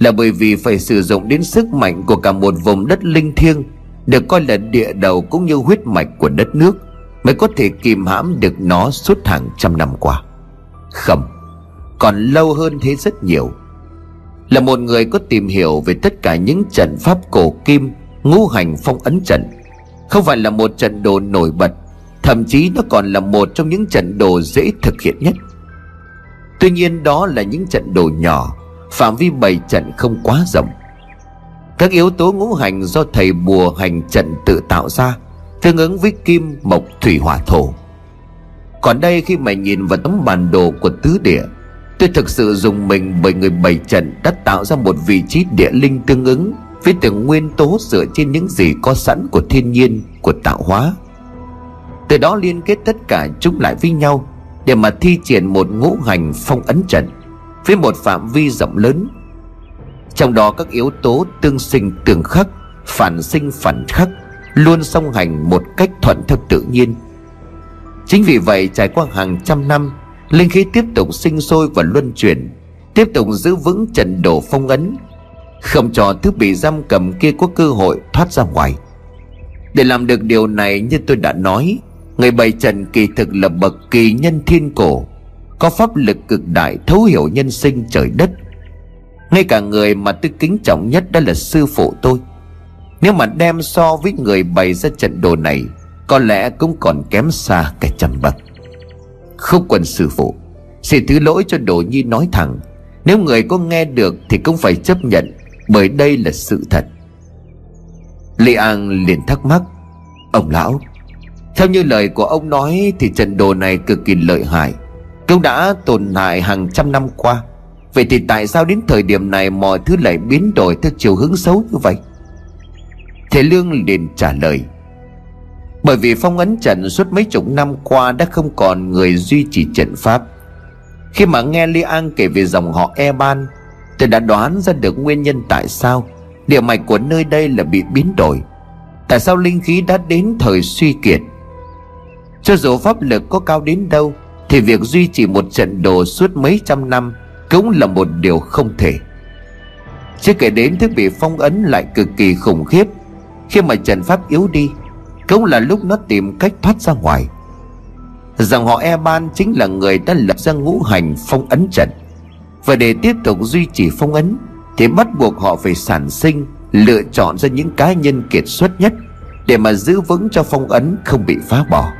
Là bởi vì phải sử dụng đến sức mạnh của cả một vùng đất linh thiêng, Được coi là địa đầu cũng như huyết mạch của đất nước, Mới có thể kìm hãm được nó suốt hàng trăm năm qua. Không, Còn lâu hơn thế rất nhiều. Là một người có tìm hiểu về tất cả những trận pháp cổ kim, ngũ hành phong ấn trận, không phải là một trận đồ nổi bật, thậm chí nó còn là một trong những trận đồ dễ thực hiện nhất. Tuy nhiên đó là những trận đồ nhỏ phạm vi bày trận không quá rộng. Các yếu tố ngũ hành do thầy bùa hành trận tự tạo ra tương ứng với kim mộc thủy hỏa thổ. Còn đây khi mà nhìn vào tấm bản đồ của tứ địa Tôi thực sự dùng mình bởi người bày trận đã tạo ra một vị trí địa linh tương ứng với từng nguyên tố dựa trên những gì có sẵn của thiên nhiên, của tạo hóa. Từ đó liên kết tất cả chúng lại với nhau để mà thi triển một ngũ hành phong ấn trận với một phạm vi rộng lớn. Trong đó các yếu tố tương sinh tương khắc, phản sinh phản khắc luôn song hành một cách thuận theo tự nhiên. Chính vì vậy trải qua hàng trăm năm linh khí tiếp tục sinh sôi và luân chuyển tiếp tục giữ vững trận đổ phong ấn không cho thứ bị giam cầm kia có cơ hội thoát ra ngoài để làm được điều này như tôi đã nói người bày trận kỳ thực là bậc kỳ nhân thiên cổ có pháp lực cực đại thấu hiểu nhân sinh trời đất. Ngay cả người mà tôi kính trọng nhất đó là sư phụ tôi. Nếu mà đem so với người bày ra trận đồ này, có lẽ cũng còn kém xa cả trăm bậc. Không quân sư phụ, Xin thứ lỗi cho Đồ Nhi nói thẳng. Nếu người có nghe được thì cũng phải chấp nhận, Bởi đây là sự thật. Lê An liền thắc mắc, Ông lão, Theo như lời của ông nói Thì trận đồ này cực kỳ lợi hại. Cũng đã tồn tại hàng trăm năm qua. Vậy thì tại sao đến thời điểm này Mọi thứ lại biến đổi theo chiều hướng xấu như vậy? Thế Lương liền trả lời. Bởi vì phong ấn trận suốt mấy chục năm qua đã không còn người duy trì trận pháp. Khi mà nghe Li An kể về dòng họ E Ban Tôi đã đoán ra được nguyên nhân tại sao. Địa mạch của nơi đây là bị biến đổi. Tại sao linh khí đã đến thời suy kiệt? Cho dù pháp lực có cao đến đâu thì việc duy trì một trận đồ suốt mấy trăm năm Cũng là một điều không thể. Chưa kể đến thứ bị phong ấn lại cực kỳ khủng khiếp. Khi mà trận pháp yếu đi, cũng là lúc nó tìm cách thoát ra ngoài. Rằng họ E Ban chính là người đã lập ra ngũ hành phong ấn trận. Và để tiếp tục duy trì phong ấn, Thì bắt buộc họ phải sản sinh, Lựa chọn ra những cá nhân kiệt xuất nhất Để mà giữ vững cho phong ấn không bị phá bỏ.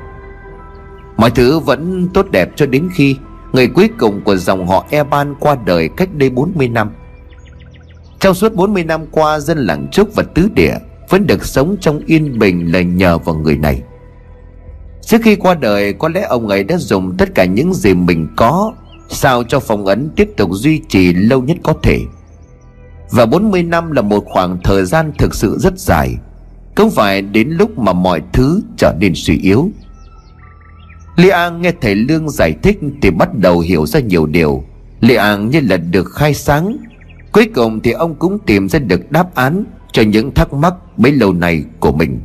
Mọi thứ vẫn tốt đẹp cho đến khi Người cuối cùng của dòng họ Eban qua đời cách đây 40 năm. Trong suốt 40 năm qua, dân làng Trúc và Tứ Địa vẫn được sống trong yên bình là nhờ vào người này. Trước khi qua đời, có lẽ ông ấy đã dùng tất cả những gì mình có, Sao cho phòng ấn tiếp tục duy trì lâu nhất có thể. Và 40 năm là một khoảng thời gian thực sự rất dài. Không phải đến lúc mà mọi thứ trở nên suy yếu. Lê An nghe thầy Lương giải thích thì bắt đầu hiểu ra nhiều điều. Lê An như là được khai sáng. Cuối cùng thì ông cũng tìm ra được đáp án cho những thắc mắc bấy lâu nay của mình.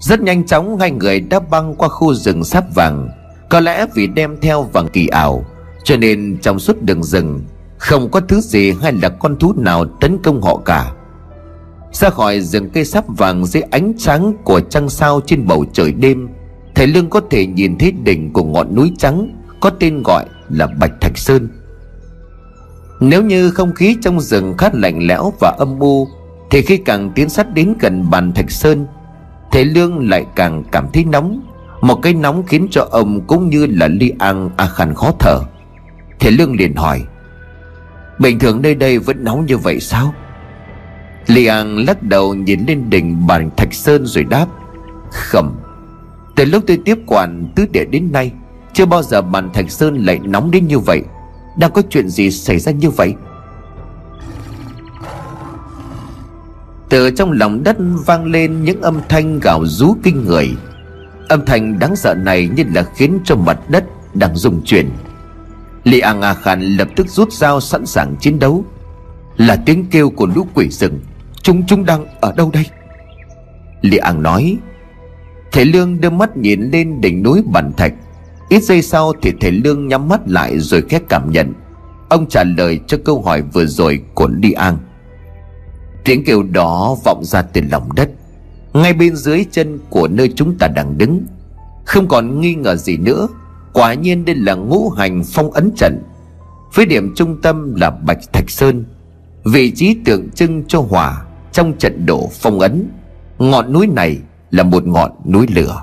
Rất nhanh chóng, hai người đã băng qua khu rừng sáp vàng. Có lẽ vì đem theo vàng kỳ ảo, cho nên trong suốt đường rừng, không có thứ gì hay là con thú nào tấn công họ cả. Ra khỏi rừng cây sáp vàng dưới ánh sáng của trăng sao trên bầu trời đêm thầy lương có thể nhìn thấy đỉnh của ngọn núi trắng, có tên gọi là bạch thạch sơn. Nếu như không khí trong rừng khá lạnh lẽo và âm u, thì khi càng tiến sát đến gần bàn thạch sơn, Thầy Lương lại càng cảm thấy nóng. Một cái nóng khiến cho ông cũng như là Li An A khăn khó thở. Thầy Lương liền hỏi, Bình thường nơi đây vẫn nóng như vậy sao? Li An lắc đầu nhìn lên đỉnh bàn thạch sơn rồi đáp Khẩm. Từ lúc tôi tiếp quản tứ địa đến nay, Chưa bao giờ bàn thạch sơn lại nóng đến như vậy. Đang có chuyện gì xảy ra như vậy? Từ trong lòng đất vang lên những âm thanh gào rú kinh người. Âm thanh đáng sợ này như là khiến cho mặt đất đang rung chuyển. Li a khan lập tức rút dao sẵn sàng chiến đấu. Là tiếng kêu của lũ quỷ rừng. Chúng chúng đang ở đâu đây? Lị An nói. Thầy Lương đưa mắt nhìn lên đỉnh núi bản thạch. Ít giây sau thì thầy Lương nhắm mắt lại rồi khét cảm nhận. Ông trả lời cho câu hỏi vừa rồi của đi An. Tiếng kêu đó vọng ra từ lòng đất. Ngay bên dưới chân của nơi chúng ta đang đứng. Không còn nghi ngờ gì nữa. Quả nhiên đây là ngũ hành phong ấn trận. Với điểm trung tâm là Bạch Thạch Sơn. Vị trí tượng trưng cho hỏa Trong trận đổ phong ấn. Ngọn núi này là một ngọn núi lửa.